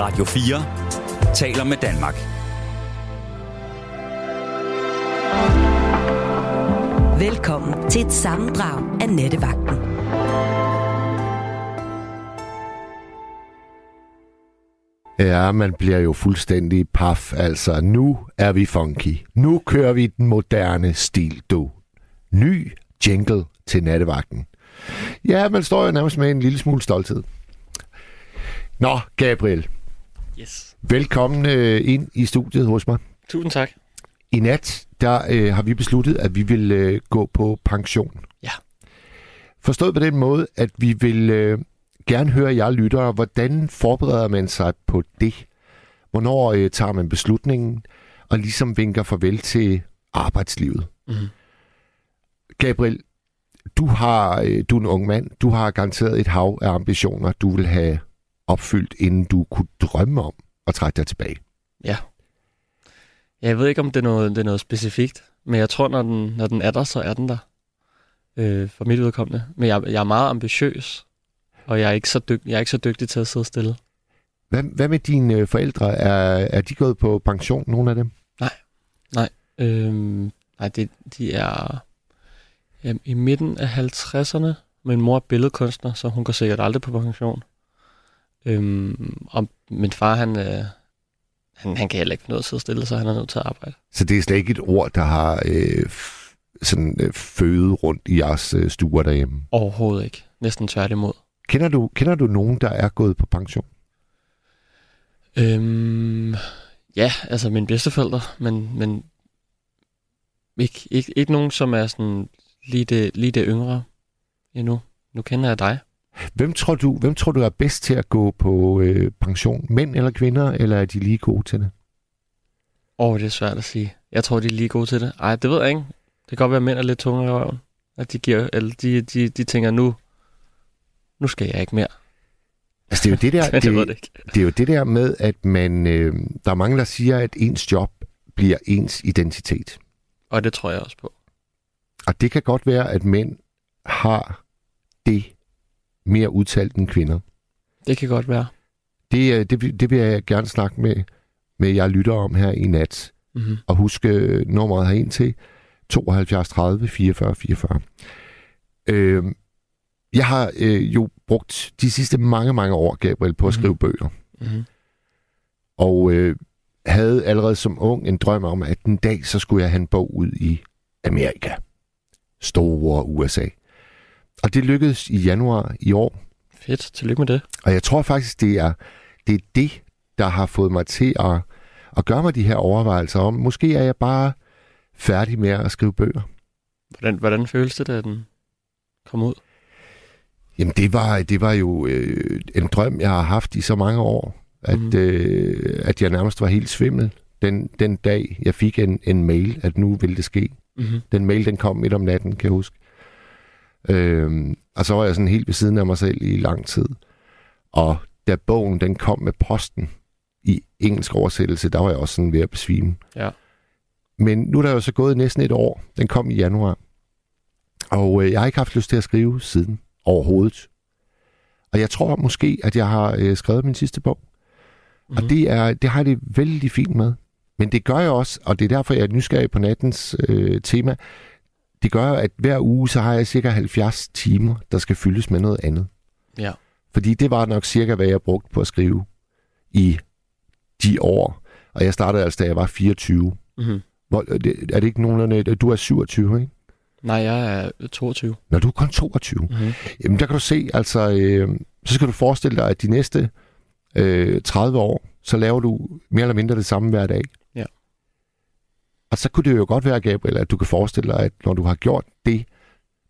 Radio 4 taler med Danmark. Velkommen til et sammendrag af Nettevagten. Ja, man bliver jo fuldstændig paf. Altså, nu er vi funky. Nu kører vi den moderne stil, du. Ny jingle til nattevagten. Ja, man står jo nærmest med en lille smule stolthed. Nå, Gabriel. Yes. Velkommen øh, ind i studiet hos mig. Tusind tak. I nat, der øh, har vi besluttet, at vi vil øh, gå på pension. Ja. Forstået på den måde, at vi vil øh, gerne høre jer lyttere, hvordan forbereder man sig på det? Hvornår øh, tager man beslutningen og ligesom vinker farvel til arbejdslivet? Mm-hmm. Gabriel, du har øh, du er en ung mand. Du har garanteret et hav af ambitioner, du vil have opfyldt, inden du kunne drømme om at trække dig tilbage. Ja. Jeg ved ikke, om det er noget, det er noget specifikt, men jeg tror, når den, når den er der, så er den der. Øh, for mit udkommende. Men jeg, jeg er meget ambitiøs, og jeg er, ikke så dyg, jeg er ikke så dygtig til at sidde stille. Hvad, hvad med dine øh, forældre? Er, er de gået på pension, nogle af dem? Øhm, nej, det, de er jamen, i midten af 50'erne. Min mor er billedkunstner, så hun går sikkert aldrig på pension. Øhm, og min far, han, øh, han, han kan heller ikke finde ud af at sidde stille, så han er nødt til at arbejde. Så det er slet ikke et ord, der har øh, sådan øh, fødet rundt i jeres øh, stuer derhjemme. Overhovedet ikke. Næsten tværtimod. Kender du, kender du nogen, der er gået på pension? Øhm, ja, altså mine bedsteforældre, men, men ikke, ikke, ikke nogen, som er sådan lige det, lige det yngre endnu. Nu kender jeg dig. Hvem tror du, hvem tror du er bedst til at gå på øh, pension? Mænd eller kvinder, eller er de lige gode til det? Åh, oh, det er svært at sige. Jeg tror, de er lige gode til det. Ej, det ved jeg ikke. Det kan godt være, at mænd er lidt tungere i røven. At de, giver, eller de, de, de tænker, nu, nu skal jeg ikke mere. Altså, det er jo det der, det det, det er jo det der med, at man, øh, der er mange, der siger, at ens job bliver ens identitet. Og det tror jeg også på. Og det kan godt være, at mænd har det mere udtalt end kvinder. Det kan godt være. Det, øh, det, vil- det vil jeg gerne snakke med, med jer lytter om her i nat. Mm-hmm. Og husk øh, nummeret herind til 72 30 44 44. Øh, jeg har øh, jo brugt de sidste mange, mange år, Gabriel, på at skrive bøger. Mm-hmm. Og øh, havde allerede som ung en drøm om, at en dag så skulle jeg have en bog ud i Amerika. Store USA. Og det lykkedes i januar i år. Fedt. Tillykke med det. Og jeg tror faktisk, det er det, er det der har fået mig til at, at gøre mig de her overvejelser om, måske er jeg bare færdig med at skrive bøger. Hvordan, hvordan føles det, da den kom ud? Jamen det var, det var jo øh, en drøm, jeg har haft i så mange år, at, mm. øh, at jeg nærmest var helt svimmel den, den dag, jeg fik en, en mail, at nu ville det ske. Mm-hmm. Den mail, den kom midt om natten, kan jeg huske. Øhm, og så var jeg sådan helt ved siden af mig selv i lang tid. Og da bogen, den kom med posten i engelsk oversættelse, der var jeg også sådan ved at besvime. Ja. Men nu er der jo så gået næsten et år. Den kom i januar. Og øh, jeg har ikke haft lyst til at skrive siden overhovedet. Og jeg tror måske, at jeg har øh, skrevet min sidste bog. Mm. Og det, er, det har jeg det vældig fint med. Men det gør jeg også, og det er derfor, jeg er nysgerrig på nattens øh, tema. Det gør, at hver uge, så har jeg cirka 70 timer, der skal fyldes med noget andet. Ja. Fordi det var nok cirka, hvad jeg brugte på at skrive i de år. Og jeg startede altså, da jeg var 24. Mm-hmm. Hvor, er det- ikke nogenlunde... Du er 27, ikke? Nej, jeg er 22. Når du er kun 22. Mm-hmm. Jamen, der kan du se, altså... Øh, så skal du forestille dig, at de næste øh, 30 år, så laver du mere eller mindre det samme hver dag. Og så kunne det jo godt være, Gabriel, at du kan forestille dig, at når du har gjort det,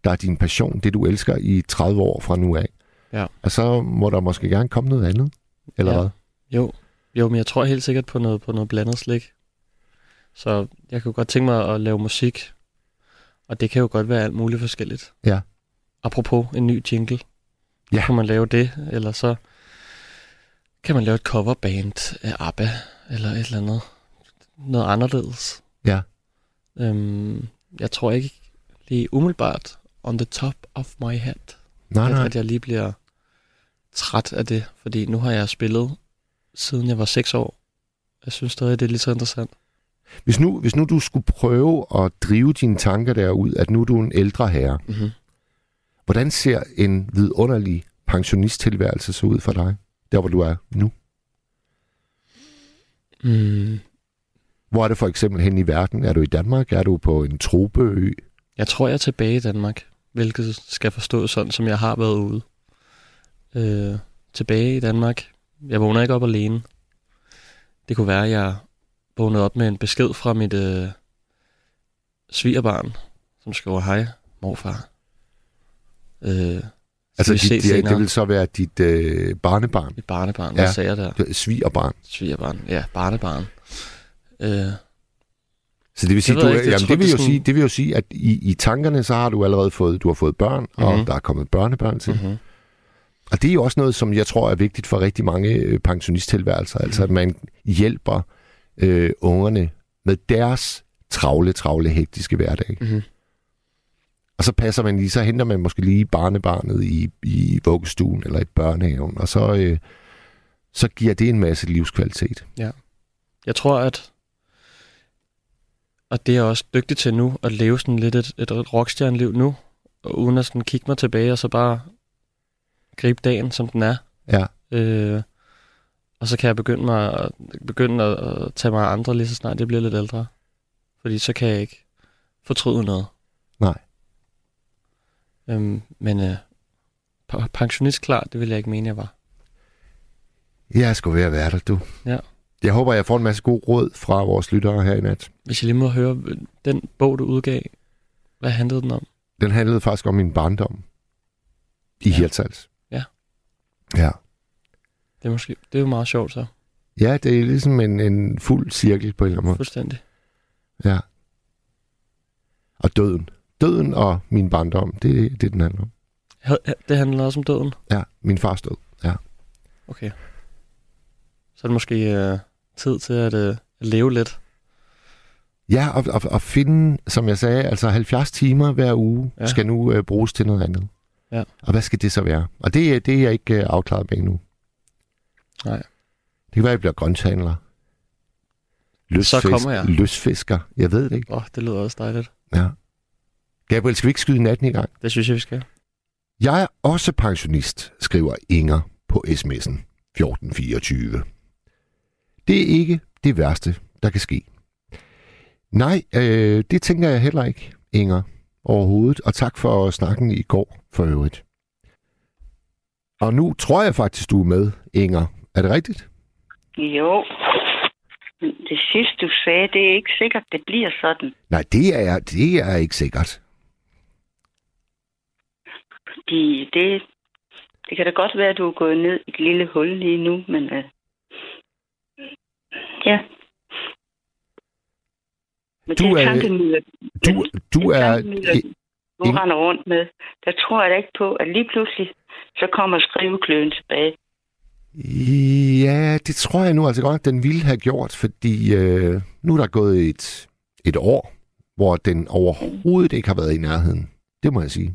der er din passion, det du elsker i 30 år fra nu af, Ja. og så må der måske gerne komme noget andet, eller Ja. hvad? Jo. jo, men jeg tror helt sikkert på noget, på noget blandet slik. Så jeg kunne godt tænke mig at lave musik. Og det kan jo godt være alt muligt forskelligt. Ja. Apropos en ny jingle. Ja. Så kan man lave det, eller så kan man lave et coverband af ABBA, eller et eller andet. Noget anderledes. Ja. Øhm, jeg tror ikke lige umiddelbart on the top of my head, Nej, at, nej. at jeg lige bliver træt af det. Fordi nu har jeg spillet siden jeg var 6 år. Jeg synes stadig, det er lige så interessant. Hvis nu, hvis nu du skulle prøve at drive dine tanker derud, at nu er du en ældre herre, Mm-hmm. hvordan ser en vidunderlig pensionisttilværelse så ud for dig, der hvor du er nu? Mm. Hvor er det for eksempel hen i verden? Er du i Danmark? Er du på en tropeø? Jeg tror, jeg er tilbage i Danmark, hvilket skal forstås sådan, som jeg har været ude. Øh, tilbage i Danmark. Jeg vågner ikke op alene. Det kunne være, at jeg vågnede op med en besked fra mit øh, svigerbarn, som skriver, hej, morfar. Øh, Altså, dit, det, senere. det vil så være dit øh, barnebarn, mit barnebarn, Ja. hvad sagde jeg der? Er svigerbarn. Svigerbarn, ja, barnebarn. Øh, Så det vil sige, du, ikke, jamen, tror, det vil det jo sådan- sige, det vil jo sige, at i, i tankerne så har du allerede fået, du har fået børn, mm-hmm. og Mhm. der er kommet børnebørn til. mm-hmm. Og det er jo også noget, som jeg tror er vigtigt for rigtig mange øh, pensionisttilværelser, altså at man hjælper øh, ungerne med deres travle, travle, hektiske hverdag. Mm-hmm. Og så passer man lige, så henter man måske lige barnebarnet i, i vuggestuen eller i børnehaven, og så, øh, så giver det en masse livskvalitet. Jeg tror, at og det er jeg også dygtig til nu, at leve sådan lidt et, et rockstjerneliv nu, og uden at sådan kigge mig tilbage, og så bare gribe dagen, som den er. Ja, Øh, og så kan jeg begynde, mig, at- begynde at, at tage mig af andre lige så snart jeg bliver lidt ældre. Fordi så kan jeg ikke fortryde noget. Nej. Øhm, men øh, pensionist klar, det vil jeg ikke mene, jeg var. jeg skal ved at være der, du. Ja. Jeg håber, jeg får en masse god råd fra vores lyttere her i nat. Hvis jeg lige må høre, øh, den bog, du udgav, hvad handlede den om? Den handlede faktisk om min barndom i ja. Hirtshals. Ja. Ja. Det er, måske, det er jo meget sjovt så. Ja, det er ligesom en, en fuld cirkel på en eller anden måde. Fuldstændig. Ja. Og døden. Døden og min barndom, det er det, den handler om. Det handler også om døden? Ja, min fars død. Ja. Okay. Så er det måske øh, tid til at, øh, at leve lidt. Ja, og, og, og finde, som jeg sagde, altså 70 timer hver uge ja. Skal nu øh, bruges til noget andet. Ja. Og hvad skal det så være? Og det, er- det er jeg ikke øh, afklaret med endnu. Nej. Det kan være, at jeg bliver grønthandler. Løsfisk, kommer jeg. Løsfisker. Jeg ved det ikke. Åh, oh, det lyder også dejligt. Ja. Gabriel, skal vi ikke skyde natten i gang? Det synes jeg, vi skal. Jeg er også pensionist, skriver Inger på sms'en 1424. Det er ikke det værste, der kan ske. Nej, øh, det tænker jeg heller ikke, Inger, overhovedet. Og tak for snakken i går for øvrigt. Og nu tror jeg faktisk, du er med, Inger. Er det rigtigt? Jo. Det sidste, du sagde, det er ikke sikkert, det bliver sådan. Nej, det er, det er ikke sikkert. Fordi det, det kan da godt være, at du er gået ned i et lille hul lige nu, men øh, ja. Men Du det er- tankemylder, Du, du er... du Ing- render rundt med, der tror jeg da ikke på, at lige pludselig, så kommer skrivekløen tilbage. Ja, det tror jeg nu altså godt, den ville have gjort, fordi øh, nu er der gået et, et år, hvor den overhovedet ikke har været i nærheden. Det må jeg sige.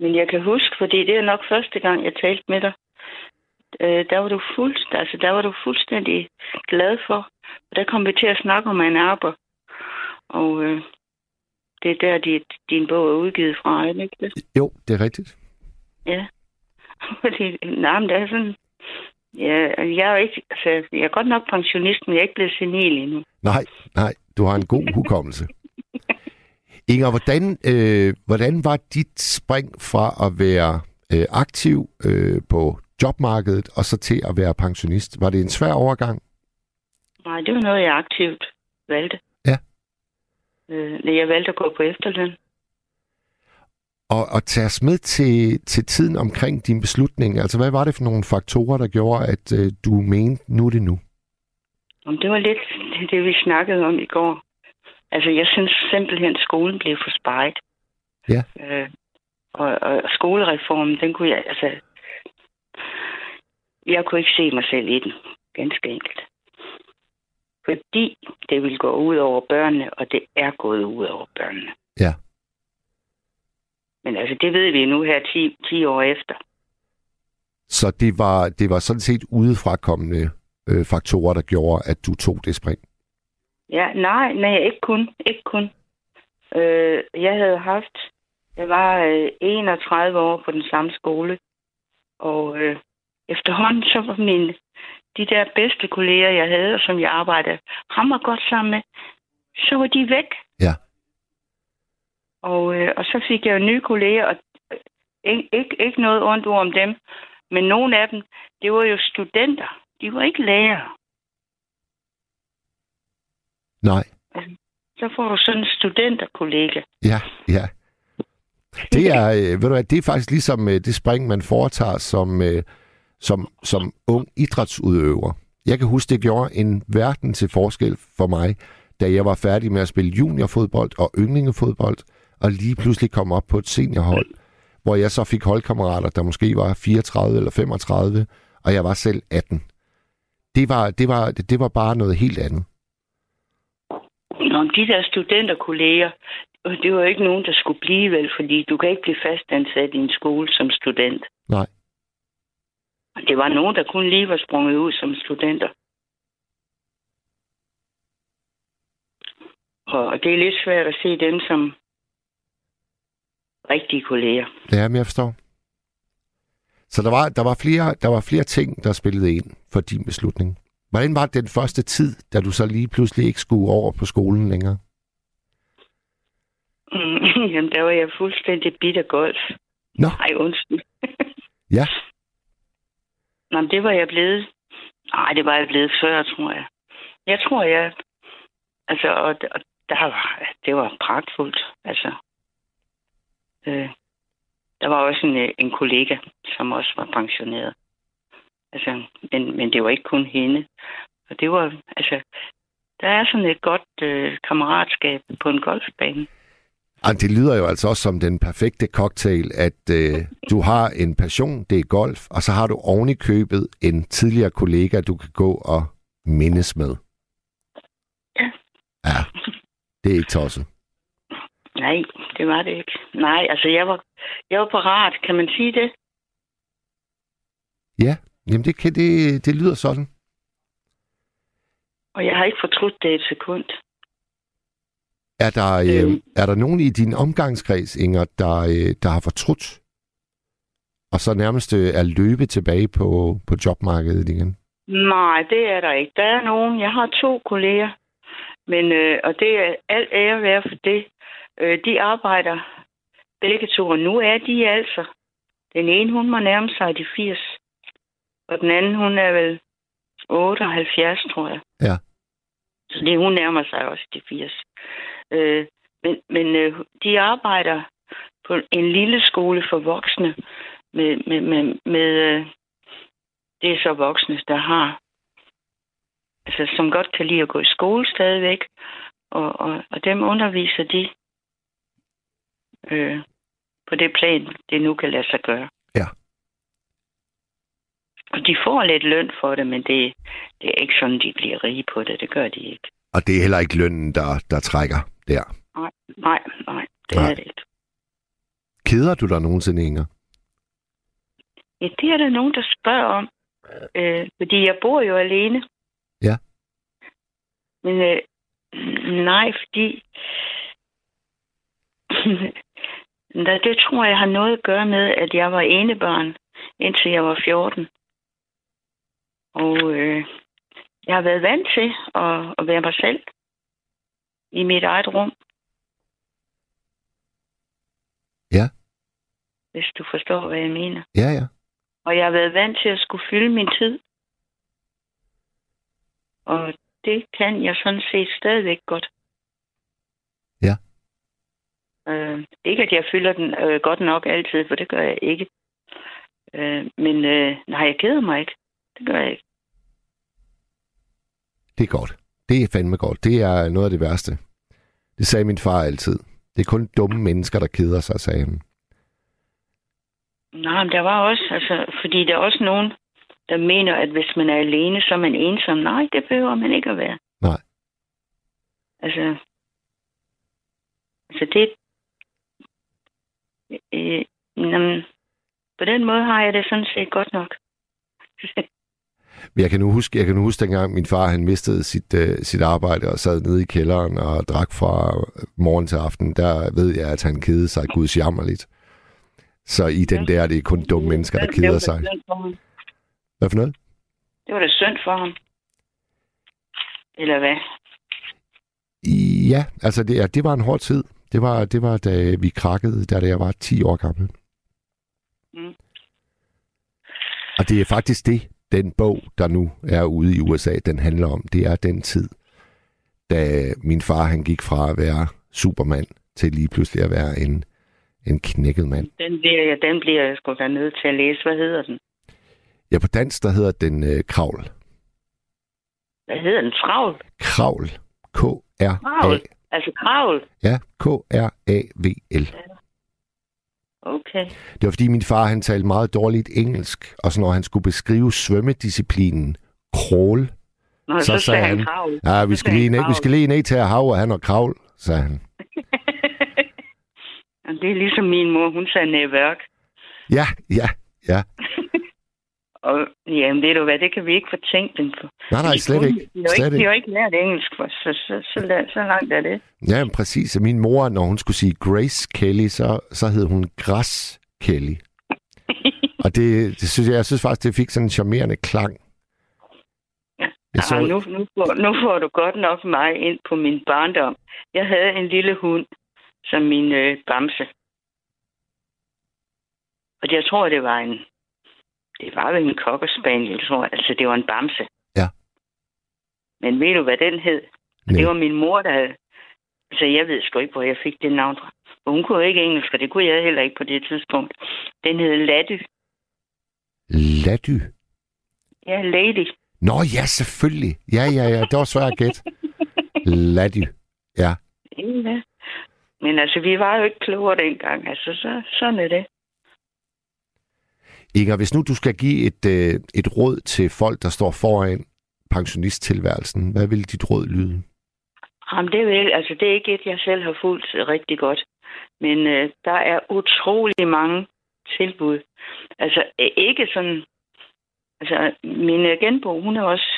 Men jeg kan huske, fordi det er nok første gang, jeg talte med dig, øh, der var du fuldst, altså der var du fuldstændig glad for. Og der kom vi til at snakke om en arber. Og øh, det er der, dit, din bog er udgivet fra, ikke det? Jo, det er rigtigt. Ja. Fordi, nej, men det er sådan... Ja, jeg er ikke... Altså, jeg er godt nok pensionist, men jeg er ikke blevet senil endnu. Nej, nej, du har en god hukommelse. Inger, hvordan, øh, hvordan var dit spring fra at være øh, aktiv øh, på jobmarkedet og så til at være pensionist? Var det en svær overgang? Nej, det var noget, jeg aktivt valgte. Ja. Øh, jeg valgte at gå på efterløn. Og, og tage os med til, til tiden omkring din beslutning. Altså, hvad var det for nogle faktorer, der gjorde, at øh, du mente, nu er det nu? Om det var lidt det, vi snakkede om i går. Altså, jeg synes simpelthen, at skolen blev for sparet. Ja. Øh, og, og skolereformen, den kunne jeg, altså... Jeg kunne ikke se mig selv i den, ganske enkelt. Fordi det ville gå ud over børnene, og det er gået ud over børnene. Ja. Men altså, det ved vi nu her 10, 10 år efter. Så det var, det var sådan set udefrakommende øh, faktorer, der gjorde, at du tog det spring. Ja, nej, nej, ikke kun. Ikke kun. Øh, jeg havde haft, jeg var øh, 31 år på den samme skole, og øh, efterhånden så var mine, de der bedste kolleger, jeg havde, og som jeg arbejdede hammer godt sammen med, så var de væk. Ja. Og, øh, og så fik jeg jo nye kolleger, og øh, ikke, ikke, ikke noget ondt ord om dem, men nogle af dem, det var jo studenter. De var ikke lærere. Nej. Så får du sådan en studenterkollega. Ja, ja. Det er, øh, ved du hvad, det er faktisk ligesom øh, det spring, man foretager som, som, som ung idrætsudøver. Jeg kan huske, det gjorde en verden til forskel for mig, da jeg var færdig med at spille juniorfodbold og yndlingefodbold, og lige pludselig kom op på et seniorhold, hvor jeg så fik holdkammerater, der måske var 34 eller 35, og jeg var selv 18. Det var, det var, det var bare noget helt andet. Nå, de der studenterkolleger, det var ikke nogen, der skulle blive vel, fordi du kan ikke blive fastansat i en skole som student. Nej. Det var nogen, der kun lige var sprunget ud som studenter. Og det er lidt svært at se dem som rigtige kolleger. Ja, men jeg forstår. Så der var, der, var flere, der var flere ting, der spillede ind for din beslutning. Hvordan var den første tid, da du så lige pludselig ikke skulle over på skolen længere? Mm, jamen, der var jeg fuldstændig bitter golf. Nå. Nej, undskyld. Ja. Nå, men det var jeg blevet. Nej, det var jeg blevet før, tror jeg. Jeg tror, jeg... Altså, og, og der var, det var pragtfuldt. Altså, øh, der var også en, øh, en kollega, som også var pensioneret. Altså, men, men det var ikke kun hende. Og det var, altså, der er sådan et godt øh, kammeratskab på en golfbane. Og det lyder jo altså også som den perfekte cocktail, at øh, du har en passion, det er golf, og så har du oven i købet en tidligere kollega, du kan gå og mindes med. Ja. Ja, det er ikke tosset. Nej, det var det ikke. Nej, altså jeg var, jeg var parat, kan man sige det? Ja, jamen det, kan, det, det lyder sådan. Og jeg har ikke fortrudt det et sekund. Er der, øh, Øhm. er der nogen i din omgangskreds, Inger, der, øh, der har fortrudt, og så nærmest øh, er løbet tilbage på, på jobmarkedet igen? Nej, det er der ikke. Der er nogen. Jeg har to kolleger, men, øh, og det er alt ære værd for det. Øh, de arbejder begge to, og nu er de altså. Den ene, hun må nærme sig de 80, og den anden, hun er vel 78, tror jeg. Ja. Så det, hun nærmer sig også de 80. Øh, men men øh, de arbejder på en lille skole for voksne, med, med, med, med øh, det er så voksne, der har, altså som godt kan lide at gå i skole stadigvæk, og, og, og dem underviser de øh, på det plan, det nu kan lade sig gøre. Ja. Og de får lidt løn for det, men det, det er ikke sådan, de bliver rige på det. Det gør de ikke. Og det er heller ikke lønnen, der, der trækker der. Nej, nej, nej, det Nej. er det ikke. Keder du dig nogensinde, Inger? Ja, det er der nogen, der spørger om. Øh, fordi jeg bor jo alene. Ja. Men øh, nej, fordi... Det tror jeg har noget at gøre med, at jeg var enebarn, indtil jeg var 14. Og øh, jeg har været vant til at, at være mig selv i mit eget rum. Ja. Hvis du forstår, hvad jeg mener. Ja, ja. Og jeg har været vant til at skulle fylde min tid. Og det kan jeg sådan set stadigvæk godt. Ja. Øh, ikke at jeg fylder den øh, godt nok altid, for det gør jeg ikke. Øh, men øh, nej, jeg keder mig ikke. Det gør jeg ikke. Det er godt. Det er fandme godt. Det er noget af det værste. Det sagde min far altid. Det er kun dumme mennesker, der keder sig, sagde han. Nej, men der var også, altså, fordi der er også nogen, der mener, at hvis man er alene, så er man ensom. Nej, det behøver man ikke at være. Nej. Altså, altså det, øh, jamen, på på den måde har jeg det sådan set godt nok. Men jeg kan nu huske, jeg kan nu huske dengang min far han mistede sit, uh, sit arbejde og sad nede i kælderen og drak fra morgen til aften. Der ved jeg, at han kedede sig guds jammerligt. Så i den der, det er kun dumme mennesker, der keder sig. Hvad for noget? Det var da synd for ham. Eller hvad? Ja, altså det, ja, det var en hård tid. Det var, det var da vi krakkede, da jeg var 10 år gammel. Mm. Og det er faktisk det, den bog, der nu er ude i USA, den handler om. Det er den tid, da min far han gik fra at være supermand til lige pludselig at være en, en knækket mand. Den bliver, jeg, den bliver jeg sgu da nødt til at læse. Hvad hedder den? Ja, på dansk, der hedder den øh, Kravl. Hvad hedder den? Travl? Kravl. K-R-A. Kravl? Altså kravl? Ja, K-R-A-V-L. Okay. Det var fordi min far, han talte meget dårligt engelsk, og så når han skulle beskrive svømmedisciplinen crawl, Nå, så, Så sagde han han, kravl. ja, vi Så skal, lige ned, vi skal lige ned til at hav, og han og kravl, sagde han. Det er ligesom min mor, hun sagde næværk. Ja, ja, ja. Og jamen, ved du hvad, det kan vi ikke få tænkt dem for. Nej, nej, slet ikke. De har Slet ikke, de har ikke lært engelsk, for, så, så, så, så, langt er det. Ja, men præcis. Min mor, når hun skulle sige Grace Kelly, så, så hed hun Græs Kelly. Og det, det synes jeg, jeg synes faktisk, det fik sådan en charmerende klang. Ja. Jeg så, Ah, nu, nu, får, nu får du godt nok mig ind på min barndom. Jeg havde en lille hund som min øh, bamse. Og jeg tror, det var en... Det var vel en cocker tror jeg. Altså, det var en bamse. Ja. Men ved du, hvad den hed? Nej. Det var min mor, der havde... Altså, jeg ved sgu ikke, hvor jeg fik det navn fra. Hun kunne ikke engelsk, og det kunne jeg heller ikke på det tidspunkt. Den hed Latty. Lady. Ja, Lady. Nå ja, selvfølgelig. Ja, ja, ja. Det var svært at gætte. Lady. Ja. Ja. Men altså, vi var jo ikke klogere dengang. Altså, så, sådan er det. Inger, hvis nu du skal give et, øh, et råd til folk, der står foran pensionisttilværelsen, hvad vil dit råd lyde? Jamen, det, vil, altså, det er ikke et, jeg selv har fulgt rigtig godt. Men øh, der er utrolig mange tilbud. Altså, ikke sådan... Altså, min øh, genbo, hun er også...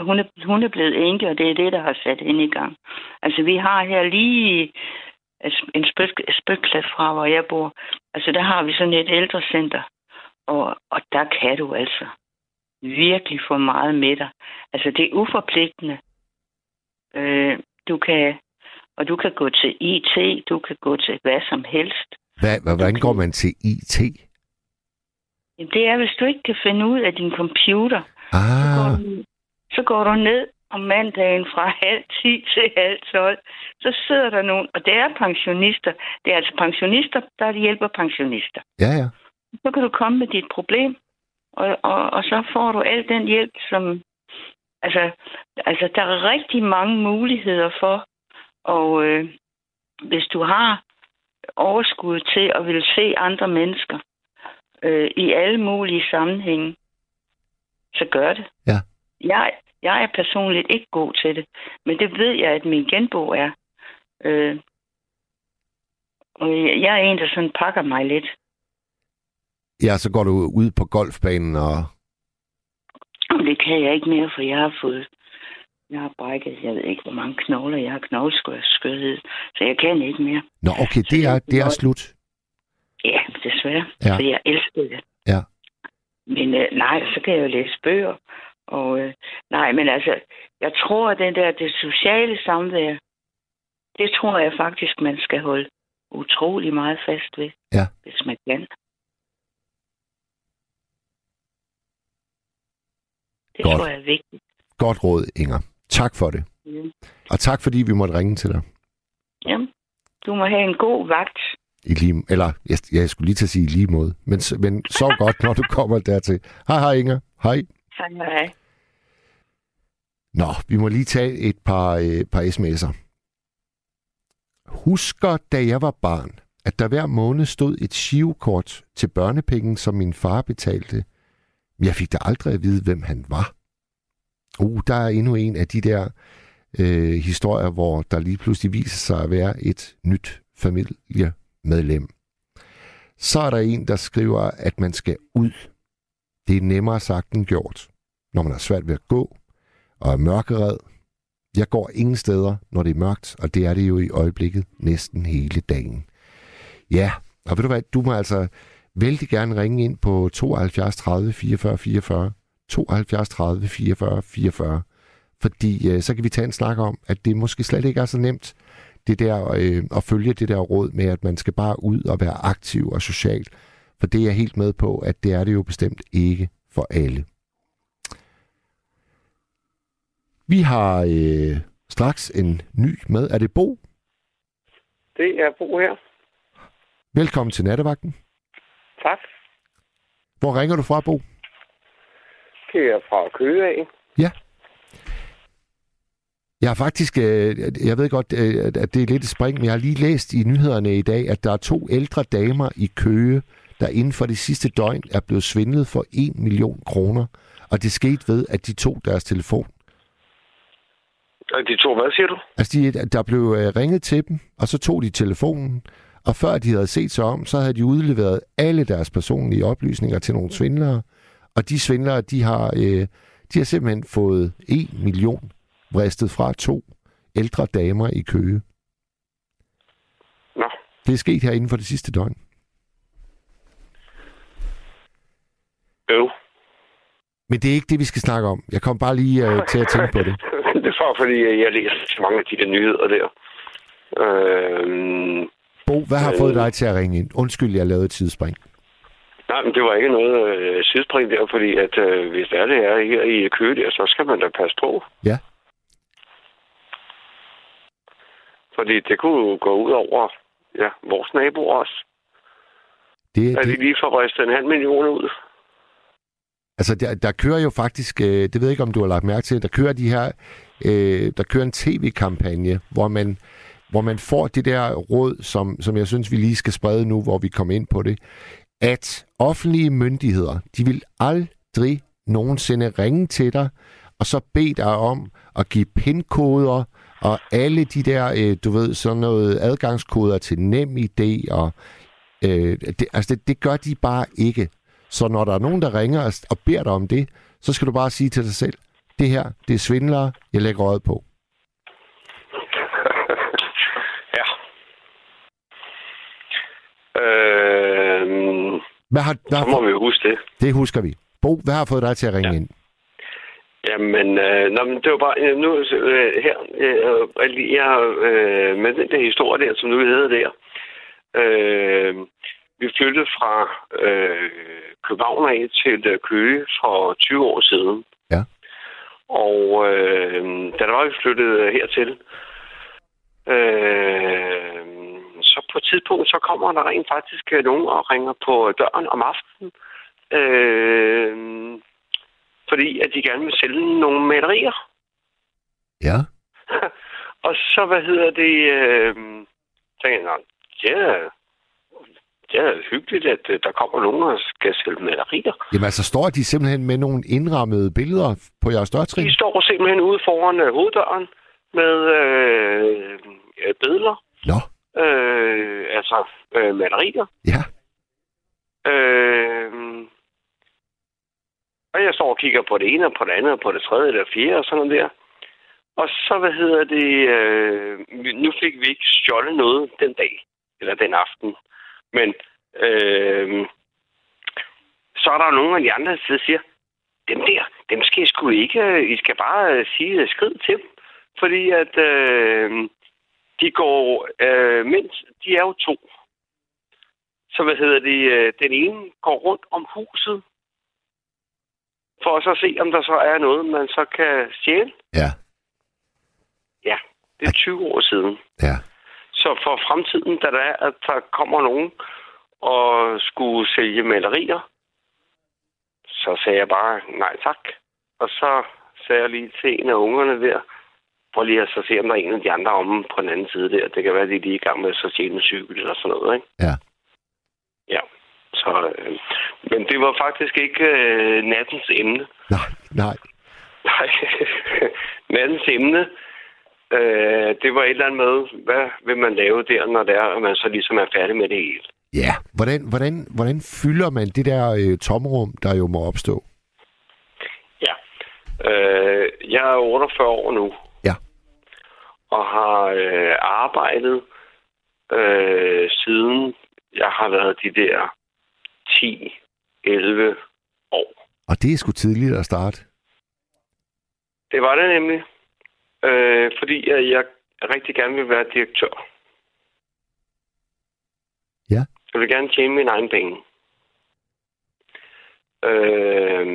Hun er, hun er blevet enke, og det er det, der har sat hende i gang. Altså, vi har her lige en spøg- spøgklat fra, hvor jeg bor. Altså, der har vi sådan et ældrecenter. Og, og der kan du altså virkelig få meget med dig. Altså, det er uforpligtende. Øh, du kan, og du kan gå til IT, du kan gå til hvad som helst. Hvad, hvad, hvordan går man til IT? Jamen, det er, hvis du ikke kan finde ud af din computer, så, Ah, går du, så går du ned om mandagen fra halv 10 til halv 12. Så sidder der nogen, og det er pensionister. Det er altså pensionister, der hjælper pensionister. ja, ja. Så kan du komme med dit problem, og, og, og så får du al den hjælp, som... Altså, altså der er rigtig mange muligheder for, og øh, hvis du har overskud til at vil se andre mennesker øh, i alle mulige sammenhænge, så gør det. Ja. Jeg, jeg er personligt ikke god til det, men det ved jeg, at min genbo er. Øh, og jeg jeg er en, der sådan pakker mig lidt. Ja, så går du ud på golfbanen og... Det kan jeg ikke mere, for jeg har fået... Jeg har brækket, jeg ved ikke, hvor mange knogler, jeg har knogleskørhed, så jeg kan ikke mere. Nå, okay, det er, det er slut. Ja, desværre, Ja. ja. for jeg elsker det. Ja. Men øh, nej, så kan jeg jo læse bøger. Og øh, nej, men altså, jeg tror, at den der, det sociale samvær, det tror jeg faktisk, man skal holde utrolig meget fast ved, Ja. hvis man kan. Det Godt. tror jeg er vigtigt. Godt råd, Inger. Tak for det. Mm. Og tak, fordi vi måtte ringe til dig. Jamen, du må have en god vagt. I lige, eller, jeg, jeg skulle lige til at sige i lige måde. Men, men sov godt, når du kommer dertil. Hej, hej, Inger. Hej. Hej, hej. Nå, vi må lige tage et par, øh, par sms'er. Husker, da jeg var barn, at der hver måned stod et shivkort til børnepenge, som min far betalte. Jeg fik da aldrig at vide, hvem han var. Uh, der er endnu en af de der øh, historier, hvor der lige pludselig viser sig at være et nyt familiemedlem. Så er der en, der skriver, at man skal ud. Det er nemmere sagt end gjort, når man har svært ved at gå og er mørkeret. Jeg går ingen steder, når det er mørkt, og det er det jo i øjeblikket næsten hele dagen. Ja, og ved du hvad, du må altså vældig gerne ringe ind på 72 30 44 44, 72 30 44 44, fordi øh, så kan vi tage en snak om, at det måske slet ikke er så nemt, det der øh, at følge det der råd med, at man skal bare ud og være aktiv og social. For det er jeg helt med på, at det er det jo bestemt ikke for alle. Vi har øh, straks en ny med. Er det Bo? Det er Bo her. Velkommen til nattevagten. Tak. Hvor ringer du fra, Bo? Det er fra Køge af. Ja. Jeg har faktisk, øh, jeg ved godt, øh, at det er lidt et spring, men jeg har lige læst i nyhederne i dag, at der er to ældre damer i Køge, der inden for det sidste døgn er blevet svindlet for 1 million kroner. Og det skete ved, at de tog deres telefon. De to, hvad siger du? Altså, de, der blev øh, ringet til dem, og så tog de telefonen, og før de havde set sig om, så havde de udleveret alle deres personlige oplysninger til nogle svindlere. Og de svindlere, de har, øh, de har simpelthen fået 1 million vristet fra to ældre damer i Køge. Nå. Det er sket her inden for det sidste døgn. Jo. Men det er ikke det, vi skal snakke om. Jeg kom bare lige øh, til at tænke på det. det er bare fordi, jeg læser så mange af de der nyheder der. Øhm, Bo, hvad har Øh. fået dig til at ringe ind? Undskyld, jeg lavede et tidsspring. nej, men det var ikke noget øh, sidespring der, fordi at øh, hvis det er det er her i Køge der, så skal man da passe på. Ja. Fordi det kunne jo gå ud over ja, vores naboer også. Det, At det, de lige får ristet en halv million ud. Altså, der, der kører jo faktisk, øh, det ved jeg ikke, om du har lagt mærke til, der kører de her, øh, der kører en tv-kampagne, hvor man, hvor man får det der råd, som, som jeg synes, vi lige skal sprede nu, hvor vi kommer ind på det, at offentlige myndigheder, de vil aldrig nogensinde ringe til dig, og så bede dig om at give pindkoder, og alle de der, øh, du ved, sådan noget adgangskoder til NemID, og øh, det, altså det, det gør de bare ikke. Så når der er nogen, der ringer og, og beder dig om det, så skal du bare sige til dig selv, det her, det er svindlere, jeg lægger øjet på. ja. Øhm, hvad har, hvad så må vi jo huske det. det husker vi. Bo, hvad har fået dig til at ringe ja. Ind? Jamen, øh, nå, men det var bare, øh, nu øh, her, øh, jeg, øh, med den der historie der, som nu hedder der, øh, vi flyttede fra øh, København af til øh, Køge for 20 år siden. Ja. Og øh, da der var vi flyttet hertil, øh, på et tidspunkt, så kommer der rent faktisk øh, nogen og ringer på døren om aftenen. Øh, fordi at de gerne vil sælge nogle malerier. Ja. og så, hvad hedder det, øh, tænker jeg, "Nå, det er, hyggeligt, at øh, der kommer nogen og skal sælge malerier. Jamen altså, står de simpelthen med nogle indrammede billeder på jeres dørtrin? De står simpelthen ude foran øh, hoveddøren med øh, billeder, Nå, øh, altså øh, malerier. ja. Øh, og jeg står og kigger på det ene, og på det andet, og på det tredje, eller fjerde, og sådan noget der. Og så, hvad hedder det, øh, nu fik vi ikke stjålet noget den dag, eller den aften. Men øh, så er der jo nogle af de andre, der siger, dem der, dem skal I sgu ikke, øh, I skal bare øh, sige skrid til dem. Fordi at øh, de går, øh, mens de er jo to, så hvad hedder det, øh, den ene går rundt om huset, for så at se, om der så er noget, man så kan stjæle. Ja, Ja, det er 20 år siden. ja. Så for fremtiden, da der er, at der kommer nogen og skulle sælge malerier, så sagde jeg bare nej tak. Og så sagde jeg lige til en af ungerne der, prøv lige at så se, om der er en af de andre om på den anden side der. Det kan være, at de er lige i gang med at så tjene en cykel eller sådan noget, ikke? Ja. Ja. Så, øh, men det var faktisk ikke øh, nattens emne. Nej, nej. Nej, nattens emne, øh, det var et eller andet med, hvad vil man lave der, når det er, at man så ligesom er færdig med det hele. Ja, hvordan, hvordan, hvordan fylder man det der øh, tomrum, der jo må opstå? Ja. Øh, jeg er 48 år nu. Og har øh, arbejdet øh, siden jeg har været de der 10-11 år. Og det er sgu tidligt at starte. Det var det nemlig. Øh, fordi jeg, jeg rigtig gerne vil være direktør. Ja. Jeg vil gerne tjene min egen penge. Øh,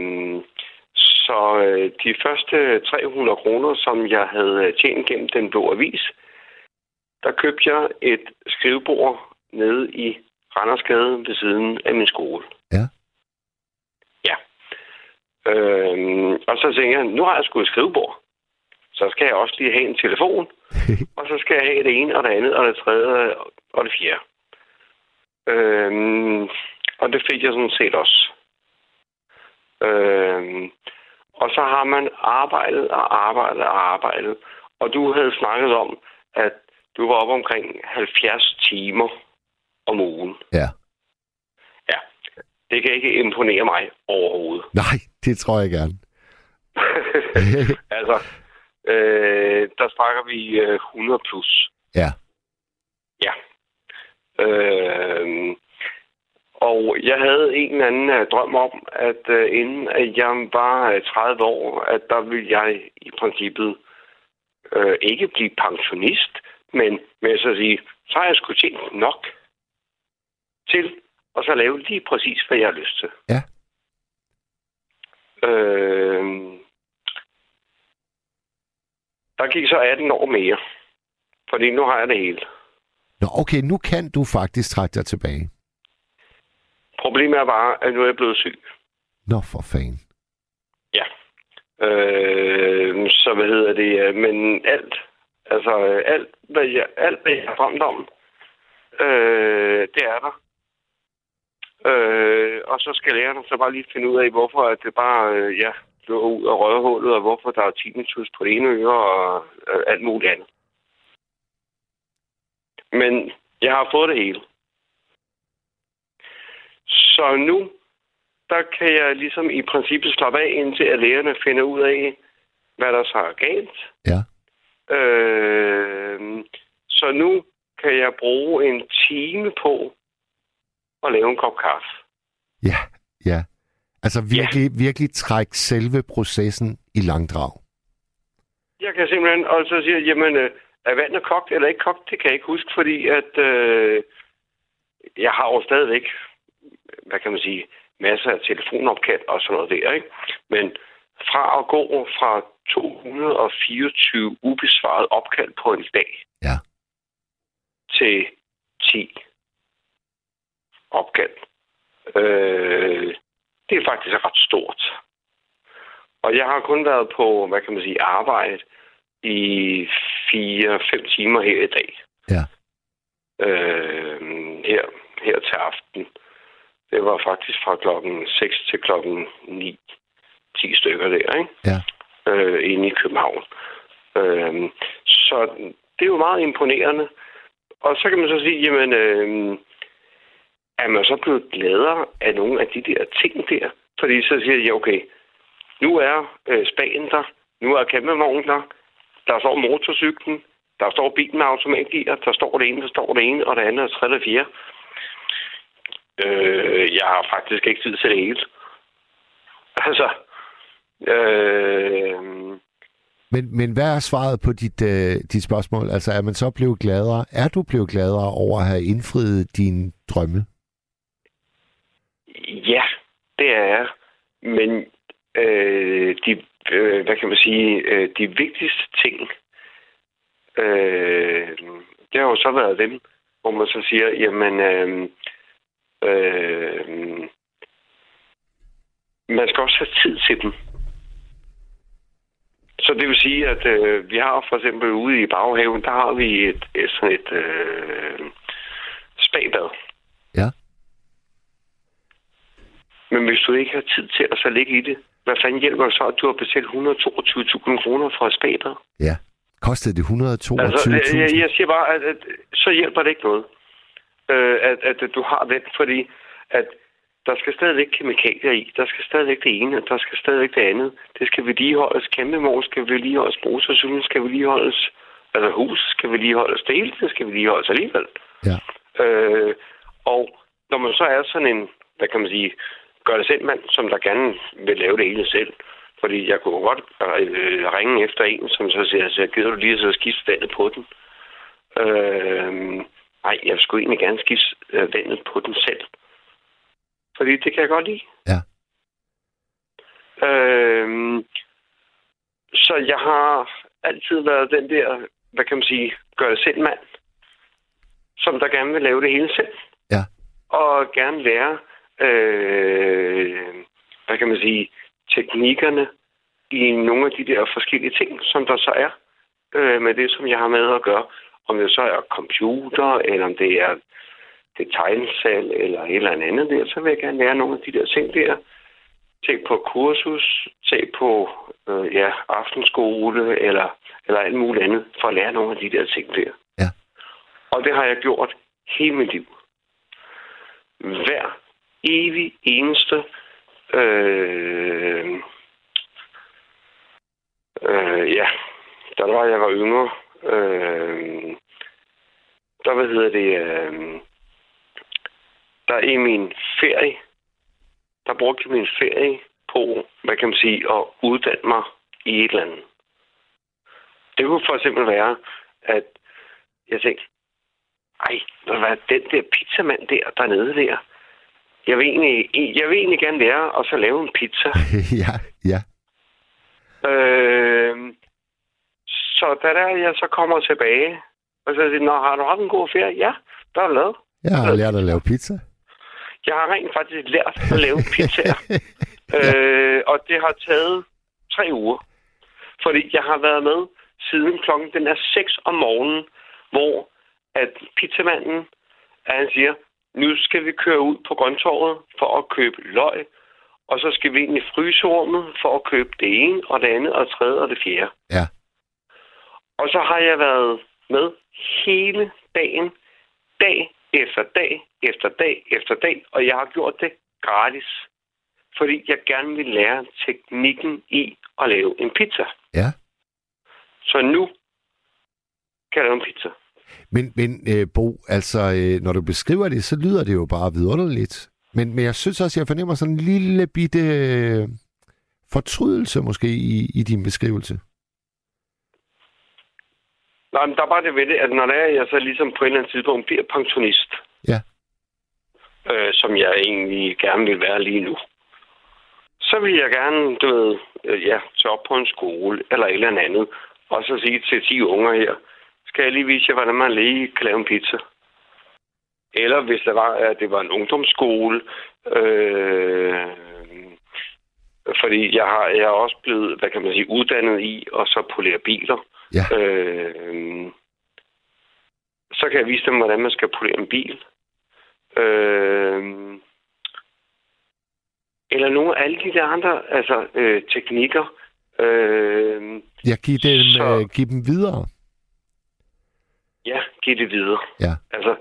så øh, de første 300 kroner, som jeg havde tjent gennem den blå avis, der købte jeg et skrivebord nede i Randersgade ved siden af min skole. Ja. Ja. Øh, og så tænkte jeg, nu har jeg sgu et skrivebord. Så skal jeg også lige have en telefon. og så skal jeg have det ene og det andet og det tredje og det fjerde. Øhm, og det fik jeg sådan set også. Øhm, og så har man arbejdet og arbejdet og arbejdet. Og du havde snakket om, at du var oppe omkring 70 timer om ugen. Ja. Ja. Det kan ikke imponere mig overhovedet. Nej, det tror jeg gerne. altså, øh, der snakker vi øh, 100 plus. Ja. Ja. Øh, og jeg havde en eller anden uh, drøm om, at uh, inden at jeg var uh, 30 år, at der ville jeg i princippet uh, ikke blive pensionist, men med så at sige, så har jeg sgu tjent nok til at så lave lige præcis, hvad jeg har lyst til. Ja. Øh, der gik så 18 år mere. Fordi nu har jeg det hele. Nå, okay, nu kan du faktisk trække dig tilbage. Problemet er bare, at nu er jeg blevet syg. Nå, for fanden. Ja. Øh, så hvad hedder det? Men alt, altså alt, hvad jeg, alt, hvad jeg har drømt om, øh, det er der. Øh, og så skal lærerne så bare lige finde ud af, hvorfor at det bare, øh, ja, løber ud af rødhullet, og hvorfor der er tinnitus på det ene øre, og øh, alt muligt andet. Men jeg har fået det hele. Så nu, der kan jeg ligesom i princippet slappe af, indtil at lærerne finder ud af, hvad der så er galt. Ja. Øh, så nu kan jeg bruge en time på at lave en kop kaffe. Ja, ja. Altså virkelig, ja. virkelig trække selve processen i langdrag. Jeg kan simpelthen også sige, jamen, øh, er vandet kogt eller ikke kogt? Det kan jeg ikke huske, fordi at øh, jeg har jo stadigvæk, hvad kan man sige, masser af telefonopkald og sådan noget der, ikke? Men fra at gå fra 224 ubesvaret opkald på en dag Ja. til 10 opkald. Øh, det er faktisk ret stort. Og jeg har kun været på, hvad kan man sige, arbejde i 4-5 timer her i dag. Ja. Øh, her, her til aften. Det var faktisk fra klokken 6 til klokken 9. 10 stykker der, ikke? Ja. Øh, inde i København. Øh, så det er jo meget imponerende. Og så kan man så sige, jamen, øh, er man så blevet gladere af nogle af de der ting der? Fordi så siger jeg, okay, nu er øh, Spanien der, nu er campingvognen der, der står motorcyklen, der står bilen med automatgear, der står det ene, der står det ene, og det andet er tredje og fjerde. Øh, jeg har faktisk ikke tid til det hele. Altså, øh, Men, men hvad er svaret på dit, øh, dit spørgsmål? Altså, er man så blevet gladere? Er du blevet gladere over at have indfriet dine drømme? Ja, det er jeg. Men øh, de, øh, hvad kan man sige, øh, de vigtigste ting, øh, det har jo så været dem, hvor man så siger, jamen, øh, øh, man skal også have tid til dem. Så det vil sige, at øh, vi har for eksempel ude i baghaven, der har vi et, et sådan et øh, spabad. Ja. Men hvis du ikke har tid til at så ligge i det, hvad fanden hjælper det så, at du har betalt 122.000 kroner for et spabad? Ja. Kostede det 122.000? Altså, jeg, jeg siger bare, at, at så hjælper det ikke noget. Øh, at, at du har den, fordi at der skal stadigvæk kemikalier i. Der skal stadigvæk det ene, og der skal stadigvæk det andet. Det skal vedligeholdes. Kæmpe mål skal vedligeholdes. Brugsforsyningen skal vedligeholdes. Altså hus skal vedligeholdes. Det hele det skal vedligeholdes alligevel. Ja. Øh, og når man så er sådan en, hvad kan man sige, gør det selv mand, som der gerne vil lave det hele selv. Fordi jeg kunne godt øh, ringe efter en, som så siger, så gider du lige så skifte vandet på den. Øh, nej, jeg skulle egentlig gerne skifte øh, vandet på den selv. Fordi det kan jeg godt lide. Ja. Øh, så jeg har altid været den der, hvad kan man sige, gør det selv mand, som der gerne vil lave det hele selv. Ja. Og gerne lære, øh, hvad kan man sige, teknikkerne i nogle af de der forskellige ting, som der så er øh, med det, som jeg har med at gøre. Om det så er computer, eller om det er det tegnsal, eller et eller andet der, så vil jeg gerne lære nogle af de der ting der. Tag på kursus, tag på øh, ja, aftenskole, eller, eller alt muligt andet, for at lære nogle af de der ting der. Ja. Og det har jeg gjort hele mit liv. Hver evig eneste øh, øh, ja, der var jeg var yngre, øh, der hvad hedder det, øh, der i min ferie, der brugte jeg min ferie på, hvad kan man sige, at uddanne mig i et eller andet. Det kunne for eksempel være, at jeg tænkte, ej, hvad, den der pizzamand der, dernede der, jeg vil egentlig, jeg vil egentlig gerne lære at så lave en pizza. ja, ja. Øh, så da der jeg så kommer tilbage, og så siger, Nå, har du haft en god ferie? Ja, der er lavet. Jeg har lært at lave pizza. Jeg har rent faktisk lært at lave pizzaer. øh, og det har taget tre uger. Fordi jeg har været med siden klokken den er 6 om morgenen, hvor at pizzamanden, at han siger, nu skal vi køre ud på grøntorvet for at købe løg, og så skal vi ind i fryserummet for at købe det ene, og det andet, og det tredje, og det fjerde. Ja. Og så har jeg været med hele dagen, dag efter dag, efter dag, efter dag, og jeg har gjort det gratis. Fordi jeg gerne vil lære teknikken i at lave en pizza. Ja. Så nu kan jeg lave en pizza. Men, men øh, Bo, altså, øh, når du beskriver det, så lyder det jo bare vidunderligt. Men, men jeg synes også, jeg fornemmer sådan en lille bitte øh, fortrydelse måske i, i din beskrivelse. Nej, men der er bare det ved det, at når det er, jeg så ligesom på et eller andet tidspunkt bliver pensionist, Ja. øh, som jeg egentlig gerne vil være lige nu, så vil jeg gerne, du ved, øh, ja, tage op på en skole eller et eller andet, og så sige til 10 unger her, skal jeg lige vise jer, hvordan man lige kan lave en pizza. Eller hvis det var, at det var en ungdomsskole, øh, fordi jeg har, jeg er også blevet, hvad kan man sige, uddannet i og så polere biler. Ja. Øh, så kan jeg vise dem, hvordan man skal polere en bil. Øh, eller nogle af alle de der andre altså, øh, teknikker. Øh, Jeg giver dem, Så- øh, giv dem videre. ja, give det videre. Ja. Altså,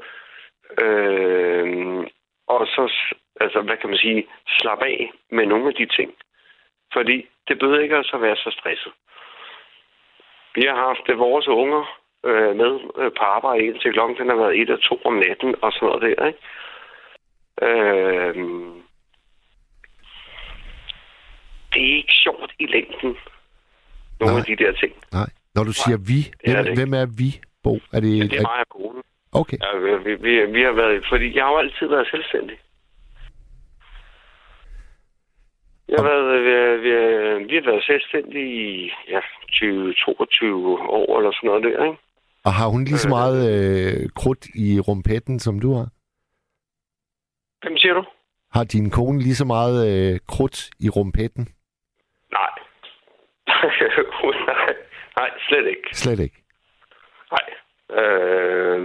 øh, og så, altså, hvad kan man sige, slappe af med nogle af de ting. Fordi det behøver ikke altså at være så stresset. Vi har haft øh, vores unger øh, med øh, på arbejde indtil klokken den har været 1 og 2 om natten og sådan noget der, ikke? Øh, det er ikke sjovt i længden, nogle Nej. af de der ting. Nej. Når du siger vi, det er hvem, hvem er vi, Bo? Er det, Ja, det er mig og konen. okay. Ja, vi, vi, vi, vi har været... Fordi jeg har jo altid været selvstændig. Jeg har været, vi, vi, vi har været selvstændige i ja, 20-22 år eller sådan noget der, ikke? Og har hun lige så Øh. meget øh, krudt i rumpetten, som du har? Hvem siger du? Har din kone lige så meget øh, krudt i rumpetten? Nej. nej. Nej, slet ikke. Slet ikke. Nej. Øh,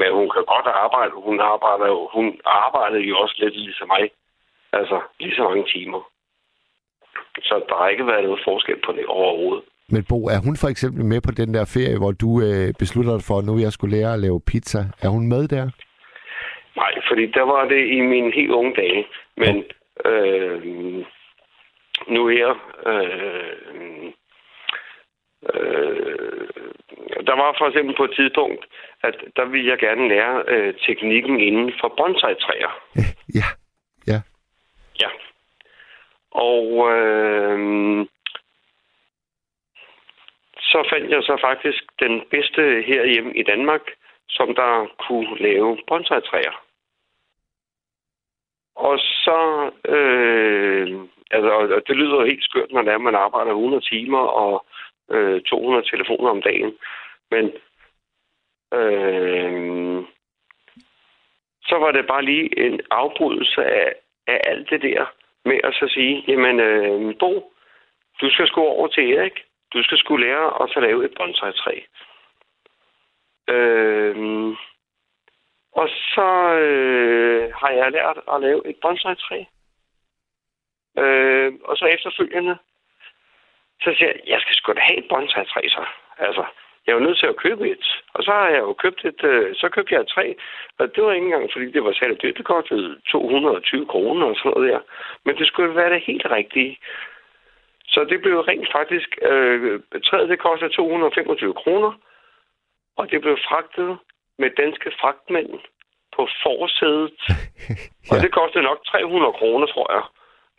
men hun kan godt arbejde. Hun arbejder jo, hun arbejdede jo også lidt ligesom mig. Altså, lige så mange timer. Så der har ikke været noget forskel på det overhovedet. Men Bo, er hun for eksempel med på den der ferie, hvor du øh, beslutter dig for, at nu jeg skulle lære at lave pizza? Er hun med der? Fordi der var det i mine helt unge dage. Men øh, nu her... Øh, øh, der var for eksempel på et tidspunkt, at der ville jeg gerne lære øh, teknikken inden for bonsai-træer. Ja, ja. Og øh, så fandt jeg så faktisk den bedste herhjemme i Danmark, som der kunne lave bonsai-træer. Og så, øh, altså, og det lyder helt skørt, når det er, man arbejder 100 timer og øh, 200 telefoner om dagen. Men øh, så var det bare lige en afbrydelse af, af alt det der med at så sige, jamen øh, Bo, du skal sgu over til Erik. Du skal sgu lære at få lave et bonsai-træ. Øh, og så øh, har jeg lært at lave et bonsai-træ. Øh, og så efterfølgende, så siger jeg, jeg skal sgu da have et bonsai-træ så. Altså, jeg var nødt til at købe et. Og så har jeg jo købt et, øh, så købte jeg træ. Og det var ikke engang, fordi det var særligt dyrt. Det kostede 220 kroner og sådan noget der. Men det skulle være det helt rigtige. Så det blev rent faktisk, øh, træet det kostede 225 kroner. Og det blev fragtet med danske fragtmænd på forsædet. ja. Og det kostede nok 300 kroner, tror jeg.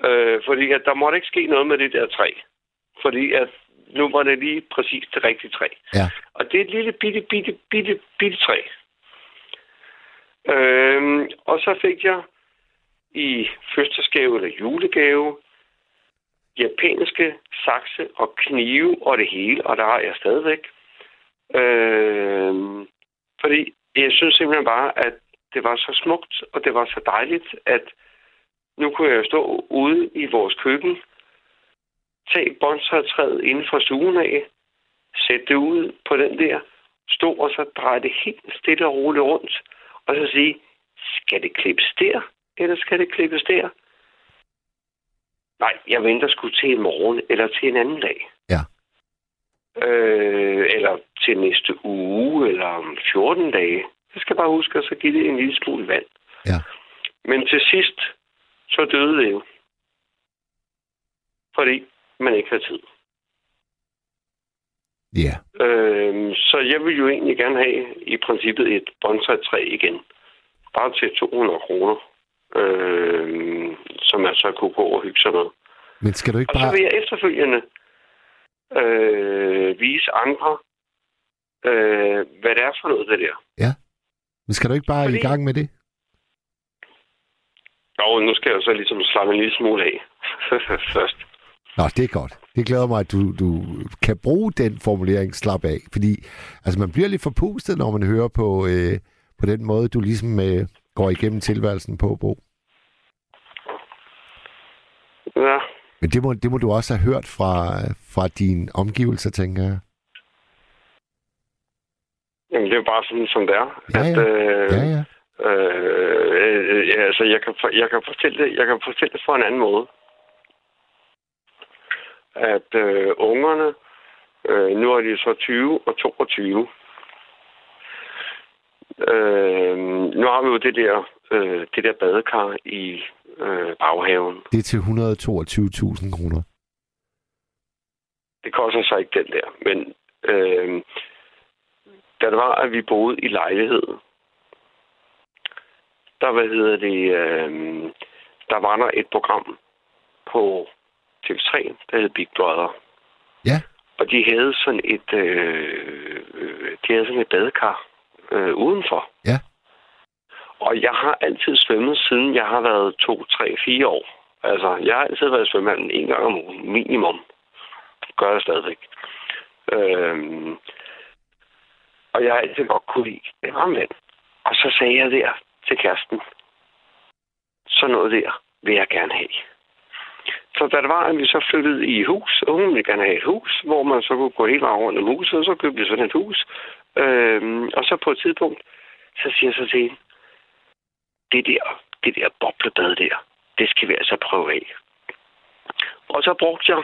Øh, fordi at der måtte ikke ske noget med det der træ. Fordi at nu var det lige præcis det rigtige træ. Ja. Og det er et lille bitte, bitte, bitte, bitte træ. Øhm, og så fik jeg i fødselsgave eller julegave japanske sakse og knive og det hele, og der har jeg stadigvæk. Øhm, fordi jeg synes simpelthen bare, at det var så smukt, og det var så dejligt, at nu kunne jeg stå ude i vores køkken tage bonsai-træet inden for stuen af, sætte det ud på den der, stå og så dreje det helt stille og roligt rundt, og så sige, skal det klippes der, eller skal det klippes der? Nej, jeg venter sgu til i morgen, eller til en anden dag. Ja. Øh, eller til næste uge, eller om 14 dage. Jeg skal bare huske at så give det en lille smule vand. Ja. Men til sidst, så døde det jo. Fordi man ikke har tid. Ja. Øh, så jeg vil jo egentlig gerne have i princippet et bonsai-træ igen. Bare til 200 kroner. Øh, som jeg så kunne gå og hygge sig med. Men skal du ikke Og så bare... vil jeg efterfølgende øh, vise andre, øh, hvad det er for noget, det der. Men skal du ikke bare Fordi- i gang med det? Og nu skal jeg så ligesom slappe en lille smule af først. Nå, det er godt. Det glæder mig, at du, du kan bruge den formulering slap af. Fordi altså, man bliver lidt forpustet, når man hører på, øh, på den måde, du ligesom øh, går igennem tilværelsen på, Bo. Ja, Men det må, det må du også have hørt fra, fra dine omgivelser, tænker jeg. jamen det er jo bare sådan, som det er. Ja, At, ja. øh, Ja, ja. Øh, øh, ja, altså, jeg kan, jeg kan fortælle det, jeg kan fortælle det på en anden måde. At øh, ungerne, øh, nu er de så 20 og 22. Øh, nu har vi jo det der, øh, det der badekar i øh, baghaven. Det er til 122.000 kroner. Det koster så ikke den der, men øh, da det var, at vi boede i lejlighed, der, hvad hedder det, øh, der var der et program på TV3, der hed Big Brother. Ja. Og de havde sådan et, øh, øh, de havde sådan et badekar øh, udenfor. Ja. Og jeg har altid svømmet, siden jeg har været 2, 3, 4 år. Altså, jeg har altid været i svømmehallen en gang om ugen, minimum. Gør jeg stadigvæk. Øhm, og jeg har altid godt kunne lide det vand. Og så sagde jeg der til kæresten, så noget der vil jeg gerne have. Så da det var, at vi så flyttede i hus, og hun ville gerne have et hus, hvor man så kunne gå hele vejen rundt om huset, og så købte vi sådan et hus. Øhm, og så på et tidspunkt, så siger jeg så til hende, det der, det der boblebad der, det skal vi altså prøve af. Og så brugte jeg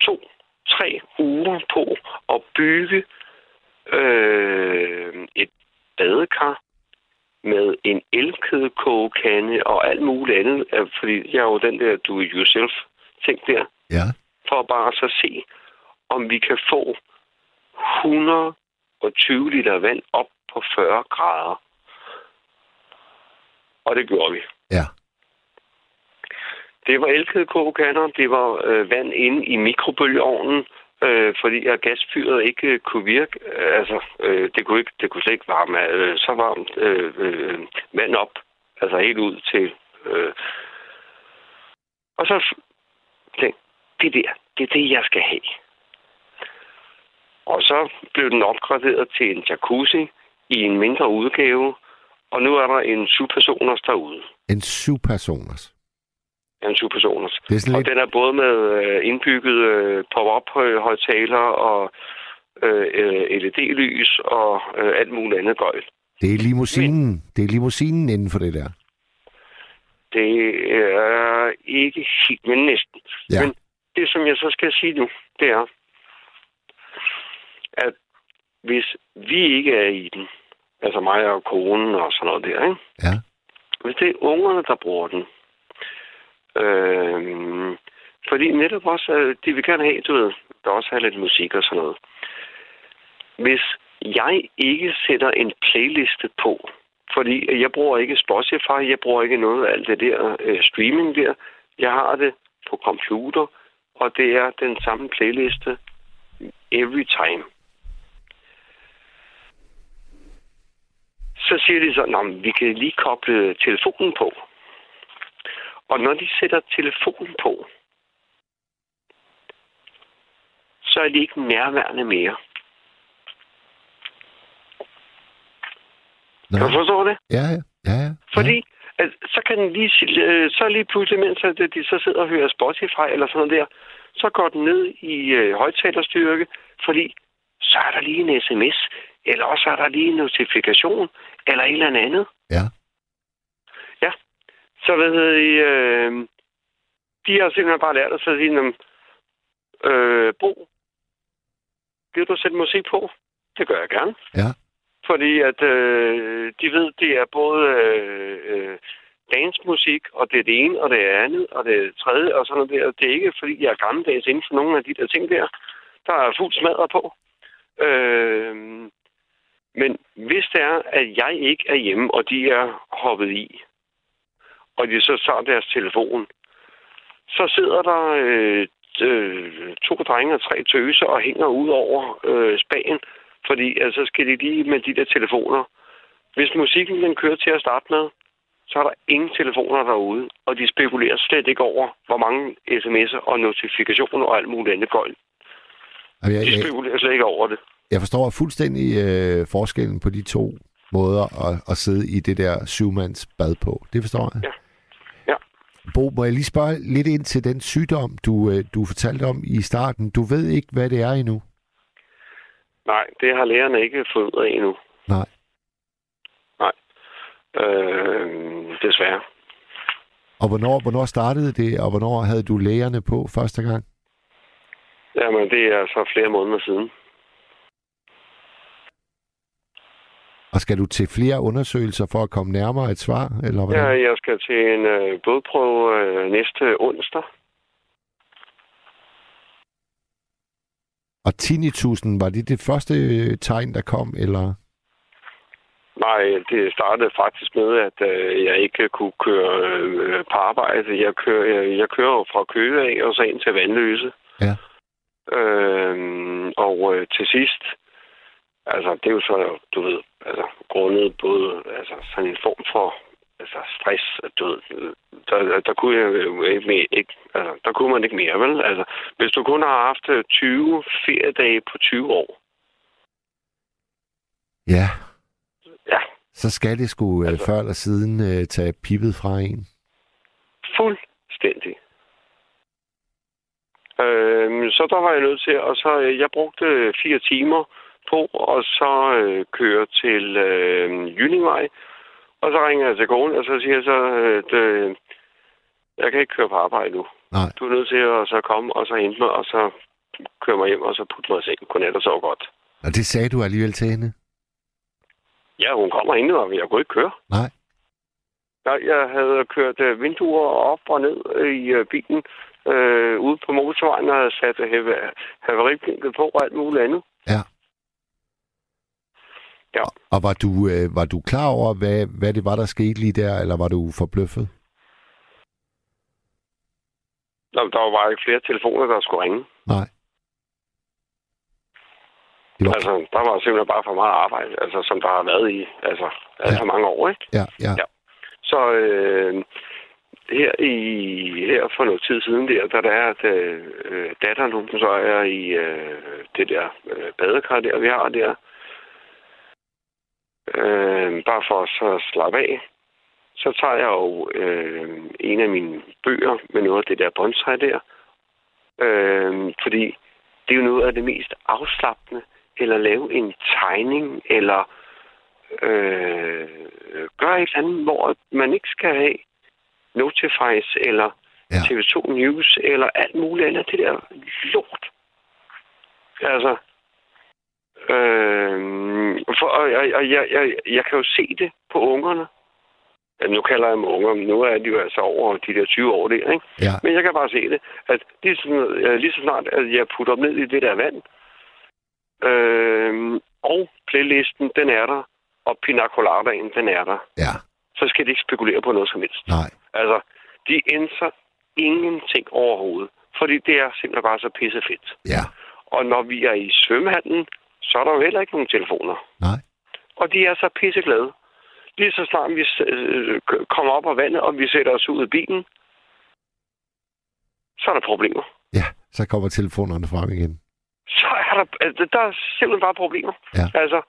to, tre uger på at bygge øh, et badekar med en elkedekogekande og alt muligt andet. Øh, fordi jeg er jo den der do-it-yourself ting der. Ja. For bare så se, om vi kan få 120 liter vand op på 40 grader. Og det gjorde vi. Ja. Det var elkedekogekander, det var øh, vand inde i mikrobølgeovnen, øh, fordi at gasfyret ikke øh, kunne virke. Øh, altså, øh, det, kunne ikke, det kunne slet ikke varme øh, så varmt øh, øh, vand op. Altså helt ud til... Øh. Og så tænkte det der, det er det, jeg skal have. Og så blev den opgraderet til en jacuzzi i en mindre udgave, og nu er der en syvpersoners derude. En syv-personers. En syvpersoners. Det er sådan Og lidt... den er både med øh, indbygget øh, pop-up øh, højtaler og øh, LED-lys og alt muligt andet gøjl. Det er limousinen. Det er limousinen inden for det der. Det er ikke helt, men næsten. Ja. Men det, som jeg så skal sige nu, det er, at hvis vi ikke er i den, altså mig og konen og sådan noget der, ikke? Ja. hvis det er ungerne, der bruger den, øh, fordi netop også, øh, de vil gerne have, du ved, der også have lidt musik og sådan noget. Hvis jeg ikke sætter en playliste på, fordi jeg bruger ikke Spotify, jeg bruger ikke noget af alt det der øh, streaming der. Jeg har det på computer, og det er den samme playliste every time. Så siger de så, at vi kan lige koble telefonen på. Og når de sætter telefonen på, så er de ikke nærværende mere. Nå. Kan du forstå det? Ja, ja. ja, ja. Fordi at, så kan den lige, øh, så lige pludselig, mens at de så sidder og hører Spotify eller sådan noget der, så går den ned i øh, højtalerstyrke, fordi så er der lige en sms, eller også er der lige en notifikation, eller et eller andet. Ja. Ja. Så hedder I, øh, de har simpelthen bare lært at sige, øh, Bo, vil du sætte musik på? Det gør jeg gerne. Ja. Fordi at øh, de ved, det er både øh, øh dansmusik, og det er det ene, og det er andet, og det er det tredje, og sådan noget der. Det er ikke, fordi jeg er gammeldags inden for nogle af de der ting der. Der er fuld smadret på. Øh, men hvis det er, at jeg ikke er hjemme, og de er hoppet i, og de så tager deres telefon, så sidder der øh, øh, to drenge og tre tøser og hænger ud over øh, spagen, fordi altså, så skal de lige med de der telefoner. Hvis musikken den kører til at starte med, så er der ingen telefoner derude, og de spekulerer slet ikke over, hvor mange sms'er og notifikationer og alt muligt andet gøjl. Jamen, jeg, De jeg, spekulerer slet ikke over det. jeg forstår fuldstændig øh, forskellen på de to måder at, at sidde i det der syvmands bad på. Det forstår jeg. Ja. Ja. Bo, må jeg lige spørge lidt ind til den sygdom, du, øh, du fortalte om i starten. Du ved ikke, hvad det er endnu. Nej, det har lærerne ikke fået ud af endnu. Nej. Nej. Øh, desværre. Og hvornår, hvornår startede det, og hvornår havde du lægerne på første gang? Jamen, det er så flere måneder siden. Og skal du til flere undersøgelser for at komme nærmere et svar? Eller hvordan? Ja, jeg skal til en øh, blodprøve øh, næste onsdag. Og tinnitusen, var det det første øh, tegn, der kom? Eller? Nej, det startede faktisk med, at øh, jeg ikke kunne køre øh, på arbejde. Jeg kører, jeg, jeg kører fra Køge af og så ind til Vandløse. Ja. Øhm, og øh, til sidst, altså det er jo så, du ved, altså grundet både altså, sådan en form for altså, stress, ved, øh, der, der kunne jeg jo ikke, mere, ikke altså, der kunne man ikke mere, vel? Altså, hvis du kun har haft øh, 20 feriedage på 20 år, Ja. Ja. Så skal det sgu altså, Altså- før eller siden øh, tage pippet fra en. Fuldstændig. Øhm, så der var jeg nødt til, og så øh, jeg brugte øh, fire timer på, og så øh, køre til øh, Jynningvej, og så ringer jeg til konen, og så siger jeg så, at øh, jeg kan ikke køre på arbejde nu. Nej. Du er nødt til at så komme og så hente mig, og så køre mig hjem, og så putte mig i seng. Godnat og sove godt. Og det sagde du alligevel til hende? Ja, hun kommer ind, og jeg kunne ikke køre. Nej. Jeg, jeg havde kørt øh, vinduer op og ned øh, i øh, bilen øh, ude på motorvejen og havde sat have- haveriblinket på og alt muligt andet. Ja. Og var du, øh, var du klar over, hvad, hvad det var, der skete lige der, eller var du forbløffet? Der, der var bare ikke flere telefoner, der skulle ringe. Nej. Det var... Altså, der var simpelthen bare for meget arbejde, altså, som der har været i altså, alt Ja. for mange år. Ikke? Ja, ja, Ja. Så øh, her, i, her for noget tid siden der, da der er, at øh, datteren hun så er i øh, det der øh, badekar der, vi har der, øh, bare for så at slappe af, så tager jeg jo øh, en af mine bøger med noget af det der bonsai der, øh, fordi det er jo noget af det mest afslappende, eller lave en tegning, eller øh, gøre et eller andet, hvor man ikke skal have Notifies eller Ja. ja. TV2 News eller alt muligt andet. Det der lort. Altså, øh, for, og, og, og jeg, jeg, jeg kan jo se det på ungerne. Ja, nu kalder jeg dem unger, men nu er de jo altså over de der 20 år der, ikke? ja, Men jeg kan bare se det, at lige så, lige så snart, at jeg putter dem ned i det der vand, øh, og playlisten, den er der, og pina coladaen, den er der, ja, så skal de ikke spekulere på noget som helst. nej, Altså, de ændrer ingenting overhovedet, fordi det er simpelthen bare så pissefedt. ja, Og når vi er i svømmehallen, så er der jo heller ikke nogen telefoner. nej, Og de er så pisseglade. Lige så snart vi øh, kommer op af vandet, og vi sætter os ud af bilen, så er der problemer. ja. Så kommer telefonerne frem igen. så er der, altså, der er simpelthen bare problemer. Ja. Altså,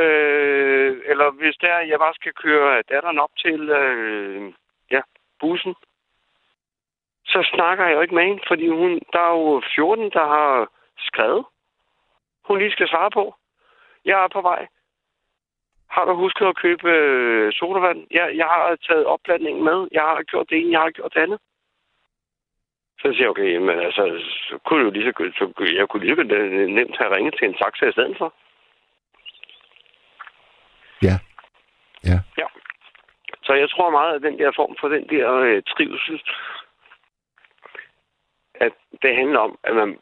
øh, eller hvis er, at jeg bare skal køre datteren op til øh, ja, bussen, så snakker jeg jo ikke med hende, fordi hun, der er jo 14, der har skrevet, hun lige skal svare på. Jeg er på vej. Har du husket at købe øh, sodavand? Jeg, jeg har taget opblandingen med. Jeg har gjort det ene, jeg har gjort det andet. Så siger jeg, okay, men altså, så kunne jeg jo lige så, godt- så, jeg kunne lige så godt, øh, nemt have ringet til en taxa i stedet for. Ja, ja, Ja. Så jeg tror meget, at den der form for den der øh, trivsel, at det handler om, at man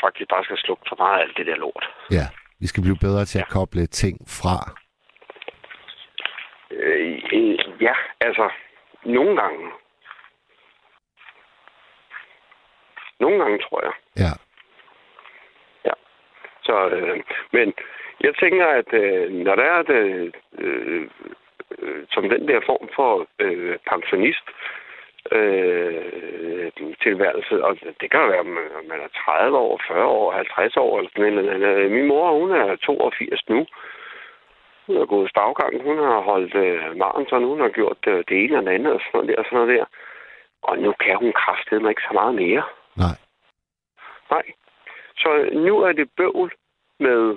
faktisk bare skal slukke for meget af alt det der lort. ja. Vi skal blive bedre til at koble ting fra. Øh, øh, ja, altså, nogle gange. Nogle gange, tror jeg. Ja, Så, øh, men jeg tænker, at øh, når der er det, øh, øh, som den der form for øh, pensionist øh, tilværelse, og det kan være, om man er 30 år, 40 år, 50 år, eller sådan noget. andet. Min mor, hun er 82 nu. Hun har gået stavgang, hun har holdt øh, maraton, hun har gjort øh, det ene og det andet, og sådan noget der, og sådan noget der. Og nu kan hun kraftedeme ikke så meget mere. nej, Nej. Så nu er det bøvl med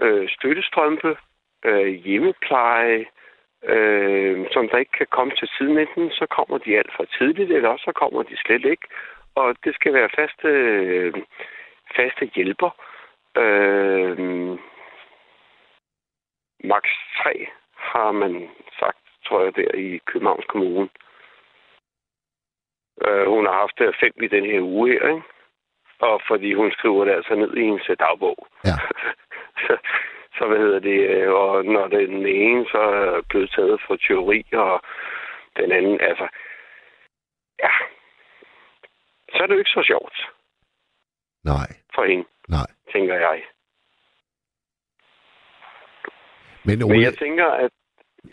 øh, støttestrømpe, øh, hjemmepleje, øh, som der ikke kan komme til tiden. Enten så kommer de alt for tidligt, eller også så kommer de slet ikke. Og det skal være faste, øh, faste hjælper. Øh, max 3 har man sagt, tror jeg, der i Københavns Kommune. Øh, hun har haft øh, fem i den her uge her, ikke? Og fordi hun skriver det altså ned i hendes øh, dagbog. Ja. så, så hvad hedder det? øh, Og når den ene så er blevet taget for teori, og den anden, altså... Ja. Så er det jo ikke så sjovt nej, for hende, nej. tænker jeg. Men Men Ole, jeg tænker, at...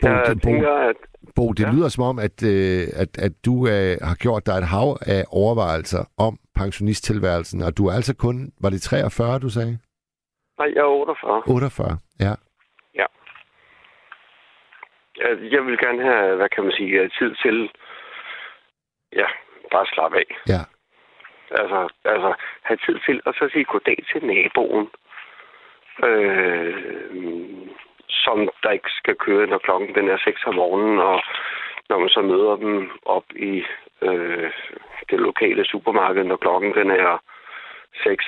Bo, Jeg det- Bo, tænker, at... Bo, det Ja. lyder som om, at, øh, at, at du øh, har gjort dig et hav af overvejelser om pensionisttilværelsen, og du er altså kun, var det 43, du sagde? Nej, jeg er 48. 48, ja. Jeg jeg vil gerne have, hvad kan man sige, tid til... Ja, bare slappe af. Ja, Altså, altså have tid til at så sige goddag til naboen, øh, som der ikke skal køre, når klokken den er 6 om morgenen, og når man så møder dem op i øh, det lokale supermarked, når klokken den er 6,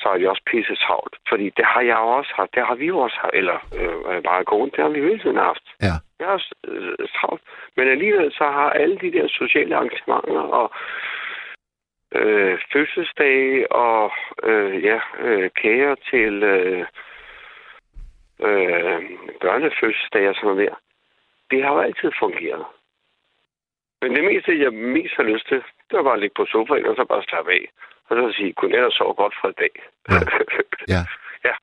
så er de også pisse travlt. Fordi det har jeg også haft. Det har vi jo også haft. Eller øh, bare kone, det har vi hele tiden haft. Ja. Jeg er også øh, travlt. Men alligevel så har alle de der sociale arrangementer og øh, fødselsdage og øh, ja, øh, kager til øh, øh, børnefødselsdage og sådan noget der. Det har jo altid fungeret. Men det meste, jeg mest har lyst til, det var bare at ligge på sofaen og så bare slappe af. Og så sige, godnat og sove godt for i dag. Ja. Ja. Ja.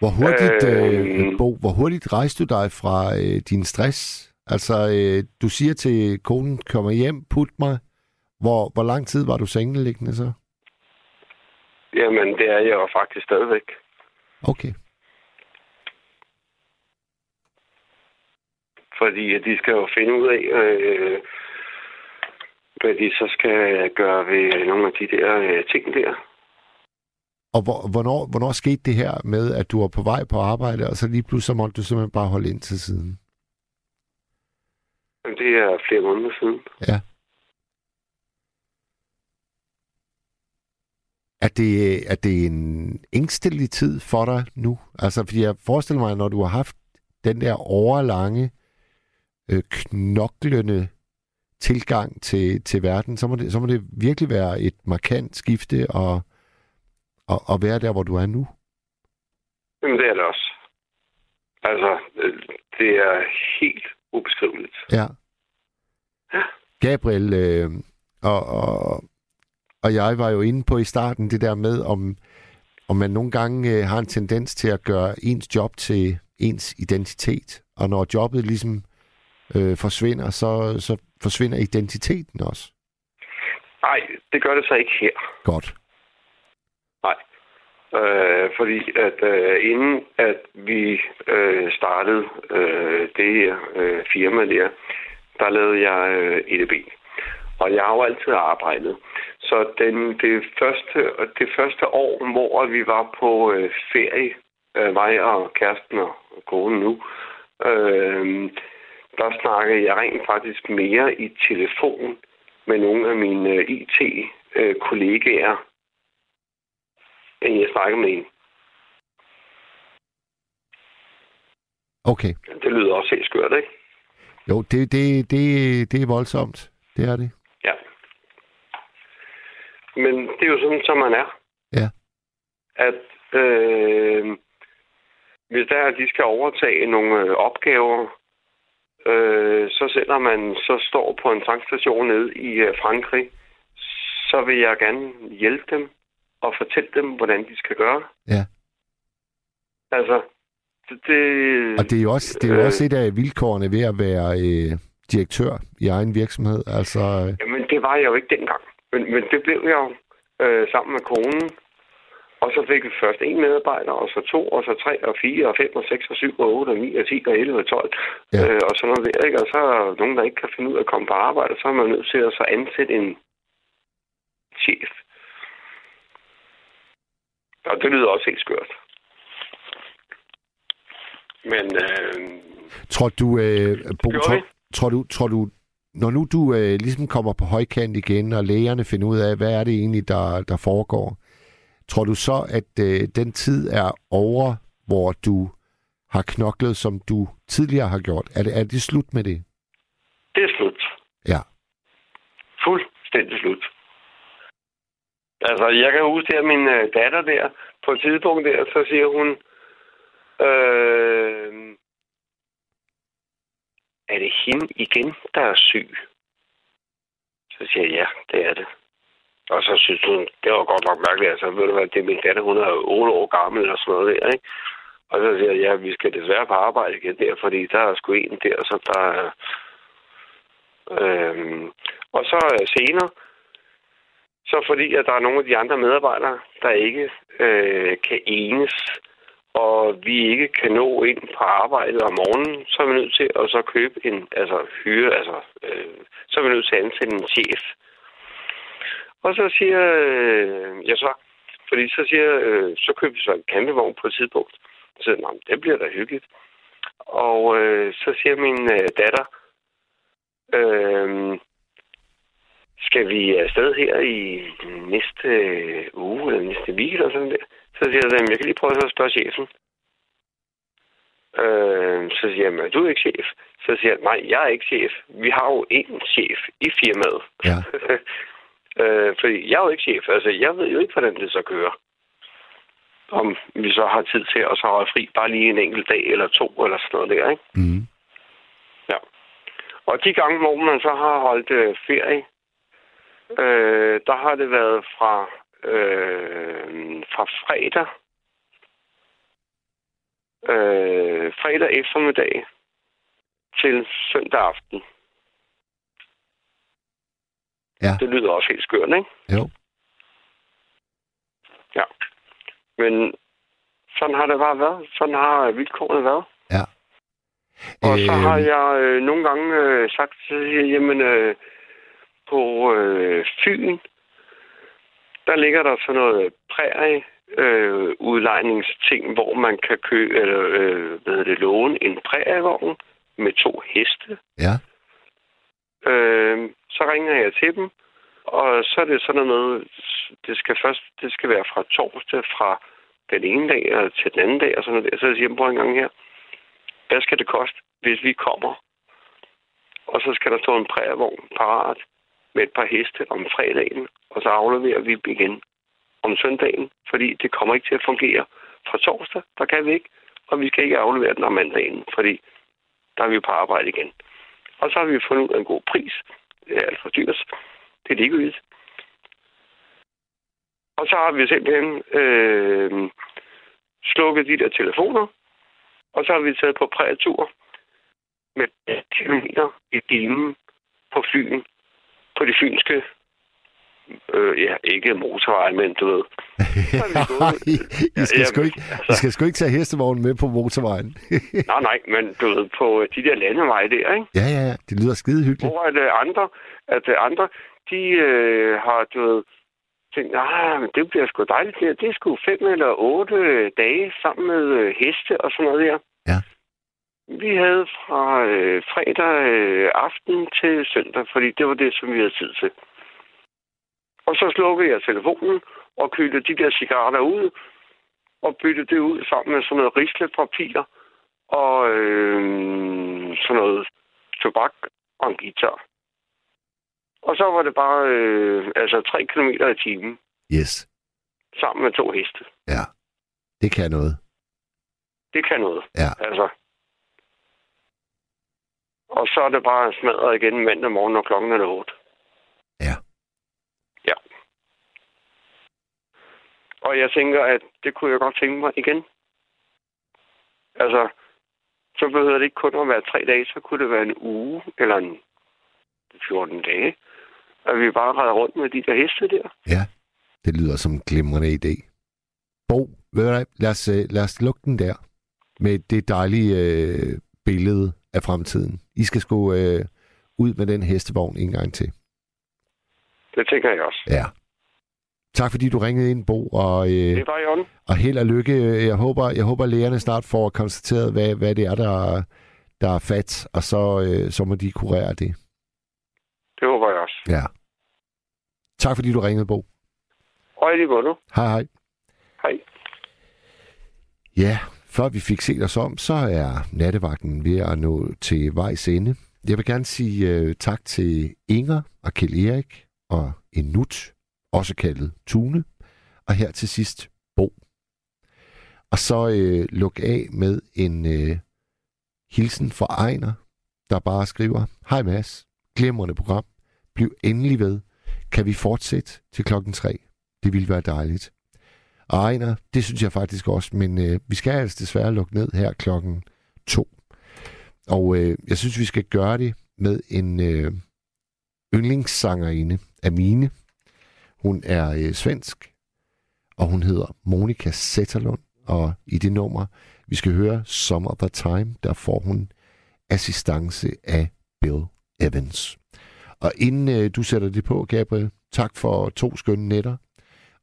Hvor hurtigt, øh, Øhm. Bo, hvor hurtigt rejste du dig fra øh, din stress? Altså, øh, du siger til konen, kommer hjem, put mig. Hvor, hvor lang tid var du sengeliggende så? Jamen, det er jeg jo faktisk stadigvæk. Okay. Fordi de skal jo finde ud af, øh, hvad de så skal gøre ved nogle af de der øh, ting der. Og hvor, hvornår, hvornår skete det her med, at du var på vej på arbejde, og så lige pludselig måtte du simpelthen bare holde ind til siden? Men det er flere måneder siden. Ja. Er det, er det en ængstelig tid for dig nu? Altså, fordi jeg forestiller mig, når du har haft den der overlange, øh, knoklende tilgang til, til verden, så må, det, så må det virkelig være et markant skifte og, og, og være der, hvor du er nu. Jamen, det er det også. Altså, øh, det er helt ubeskriveligt. Ja. Ja. Gabriel øh, og, og, og jeg var jo inde på i starten det der med, om, om man nogle gange øh, har en tendens til at gøre ens job til ens identitet. Og når jobbet ligesom øh, forsvinder, så, så forsvinder identiteten også. Nej, det gør det så ikke her. Godt. Øh, fordi at øh, inden at vi øh, startede øh, det her øh, firma der, der lavede jeg øh, EDB. Og jeg har jo altid arbejdet. Så den, det, første, det første år, hvor vi var på øh, ferie, øh, mig og kæresten og konen nu, øh, der snakkede jeg rent faktisk mere i telefon med nogle af mine øh, IT-kollegaer, end jeg snakkede med en. Okay. Det lyder også helt skørt, ikke? Jo, det, det, det, det er voldsomt. Det er det. Ja. Men det er jo sådan, som man er. Ja. At øh, hvis der er, at de skal overtage nogle øh, opgaver, øh, så selvom man så står på en tankstation nede i øh, Frankrig, så vil jeg gerne hjælpe dem og fortælle dem, hvordan de skal gøre. Ja. Altså, det... det Og det er jo også, det er jo Øh. også et af vilkårene ved at være øh, direktør i egen virksomhed. Altså, øh, Jamen, det var jeg jo ikke dengang. Men, men det blev jeg jo øh, sammen med konen. Og så fik vi først en medarbejder, og så to, og så tre, og fire, og fem, og seks, og syv, og otte, og ni, og ti, og 11, og 12. Ja. Øh, og sådan noget der, ikke? Og så er der nogen, der ikke kan finde ud af at komme på arbejde, så er man nødt til at så ansætte en chef. Og det lyder også helt skørt. Men øh, tror du, øh, Bo, tror, tror du, tror du, når nu du øh, ligesom kommer på højkant igen, og lægerne finder ud af, hvad er det egentlig, der, der foregår, tror du så, at øh, den tid er over, hvor du har knoklet, som du tidligere har gjort? Er det, er det slut med det? det er slut. Ja. Fuldstændig slut. Altså, jeg kan huske her, min øh, datter der, på et tidspunkt der, så siger hun, øh, er det hende igen, der er syg? Så siger jeg, ja, det er det. Og så synes hun, det var godt nok mærkeligt, altså, ved du hvad, det er min datter, hun er 8 år gammel og sådan noget der, ikke? Og så siger jeg, ja, vi skal desværre på arbejde igen der, fordi der er sgu en der, så der er... Øhm, og så øh, senere, så fordi at der er nogle af de andre medarbejdere, der ikke øh, kan enes, og vi ikke kan nå ind på arbejdet om morgenen, så er vi nødt til at så købe en, altså hyre, altså, øh, så er vi nødt til at ansætte en chef. Og så siger øh, jeg så, fordi så siger øh, så køber vi så en campingvogn på et tidspunkt. Så siger jeg, det bliver da hyggeligt. Og øh, så siger min øh, datter, øh, skal vi afsted her i næste uge, eller næste week, eller sådan der? Så siger jeg, jeg kan lige prøve at spørge chefen. Øh, så siger jeg, du er ikke chef. Så siger jeg, nej, jeg er ikke chef. Vi har jo en chef i firmaet. Ja. øh, fordi jeg er jo ikke chef. Altså, jeg ved jo ikke, hvordan det så kører. Om vi så har tid til at så holde fri bare lige en enkelt dag eller to, eller sådan noget der, ikke? Mm. Ja. Og de gange, hvor man så har holdt øh, ferie, øh, der har det været fra, øh, fra fredag øh, fredag eftermiddag til søndag aften. Ja. Det lyder også helt skørt, ikke? Jo. Ja. Men sådan har det bare været. Sådan har vilkårene været. Ja. Og så Øh, har jeg øh, nogle gange øh, sagt, så jamen øh, på øh, Fyn, der ligger der sådan noget prærie øh, udlejningsting, hvor man kan købe, eller øh, hvad hedder det, låne en prærievogn med to heste. Ja. Øh, så ringer jeg til dem, og så er det sådan noget, det skal først, det skal være fra torsdag fra den ene dag og til den anden dag og sådan noget. Så jeg siger, prøv en gang her, hvad skal det koste, hvis vi kommer? Og så skal der stå en prævogn parat med et par heste om fredagen, og så afleverer vi igen om søndagen, fordi det kommer ikke til at fungere. Fra torsdag, der kan vi ikke, og vi skal ikke aflevere den om mandagen, fordi der er vi på arbejde igen. Og så har vi fundet ud af en god pris. Det er alt for dyrt. Det er ligegyldigt. Og så har vi simpelthen øh, slukket de der telefoner, og så har vi taget på prætur med kilometer i timen på Fyn, på de fynske, øh, ja, ikke motorveje, men du ved. gået. I, skal Ja, sgu ikke, I skal sgu ikke tage hestevognen med på motorvejen. Nej, nej, men du ved, på de der landeveje der, ikke? ja, ja, ja. Det lyder skide hyggeligt. Hvor at øh, andre, at øh, andre, de øh, har, du ved, tænkt, ah, men det bliver sgu dejligt. Det, det er sgu fem eller otte dage sammen med øh, heste og sådan noget der. Ja. Vi havde fra øh, fredag øh, aften til søndag, fordi det var det, som vi havde tid til. Og så slukkede jeg telefonen og kyldte de der cigaretter ud, og byttede det ud sammen med sådan noget rislepapir og øh, sådan noget tobak og en guitar. Og så var det bare øh, altså 3 km i timen Yes. sammen med to heste. Ja. Det kan noget. Det kan noget. Ja. Altså. Og så er det bare smadret igen mandag morgen, når klokken er 8. Ja. Og jeg tænker, at det kunne jeg godt tænke mig igen. Altså, så behøver det ikke kun at være tre dage, så kunne det være en uge eller en 14 dage. At vi bare redder rundt med de der heste der. Ja. Det lyder som en glimrende idé. Bo, ved du hvad? Lad os, øh, lad os lukke den der. Med det dejlige øh, billede af fremtiden. I skal sgu øh, ud med den hestevogn en gang til. Det tænker jeg også. Ja. Tak fordi du ringede ind, Bo, og, Det øh, var i orden. og held og lykke. Jeg håber, jeg håber lægerne snart får konstateret, hvad, hvad det er, der, der er fat, og så, øh, så må de kurere det. Det håber jeg også. Ja. Tak fordi du ringede, Bo. Og i lige måde. Hej hej. Hej. Ja, før vi fik set os om, så er nattevagten ved at nå til vejs ende. Jeg vil gerne sige uh, tak til Inger og Kjell Erik og Enut, også kaldet Tune, og her til sidst Bo. Og så øh, luk af med en øh, hilsen fra Ejner, der bare skriver, Hej Mads, glemrende program, bliv endelig ved, kan vi fortsætte til klokken tre? Det ville være dejligt. Og Ejner, det synes jeg faktisk også, men øh, vi skal altså desværre lukke ned her klokken to. Og øh, jeg synes, vi skal gøre det med en øh, yndlingssangerinde Amine. Hun er øh, svensk, og hun hedder Monika Sætterlund. Og i det nummer, vi skal høre Some Other Time, der får hun assistance af Bill Evans. Og inden øh, du sætter det på, Gabriel, tak for to skønne nætter.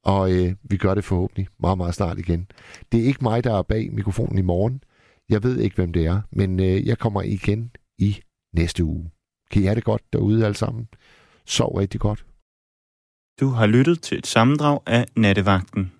Og øh, vi gør det forhåbentlig meget, meget snart igen. Det er ikke mig, der er bag mikrofonen i morgen. Jeg ved ikke, hvem det er, men øh, jeg kommer igen i næste uge. Kan I have det godt derude alle sammen? Sov rigtig godt. Du har lyttet til et sammendrag af Nattevagten.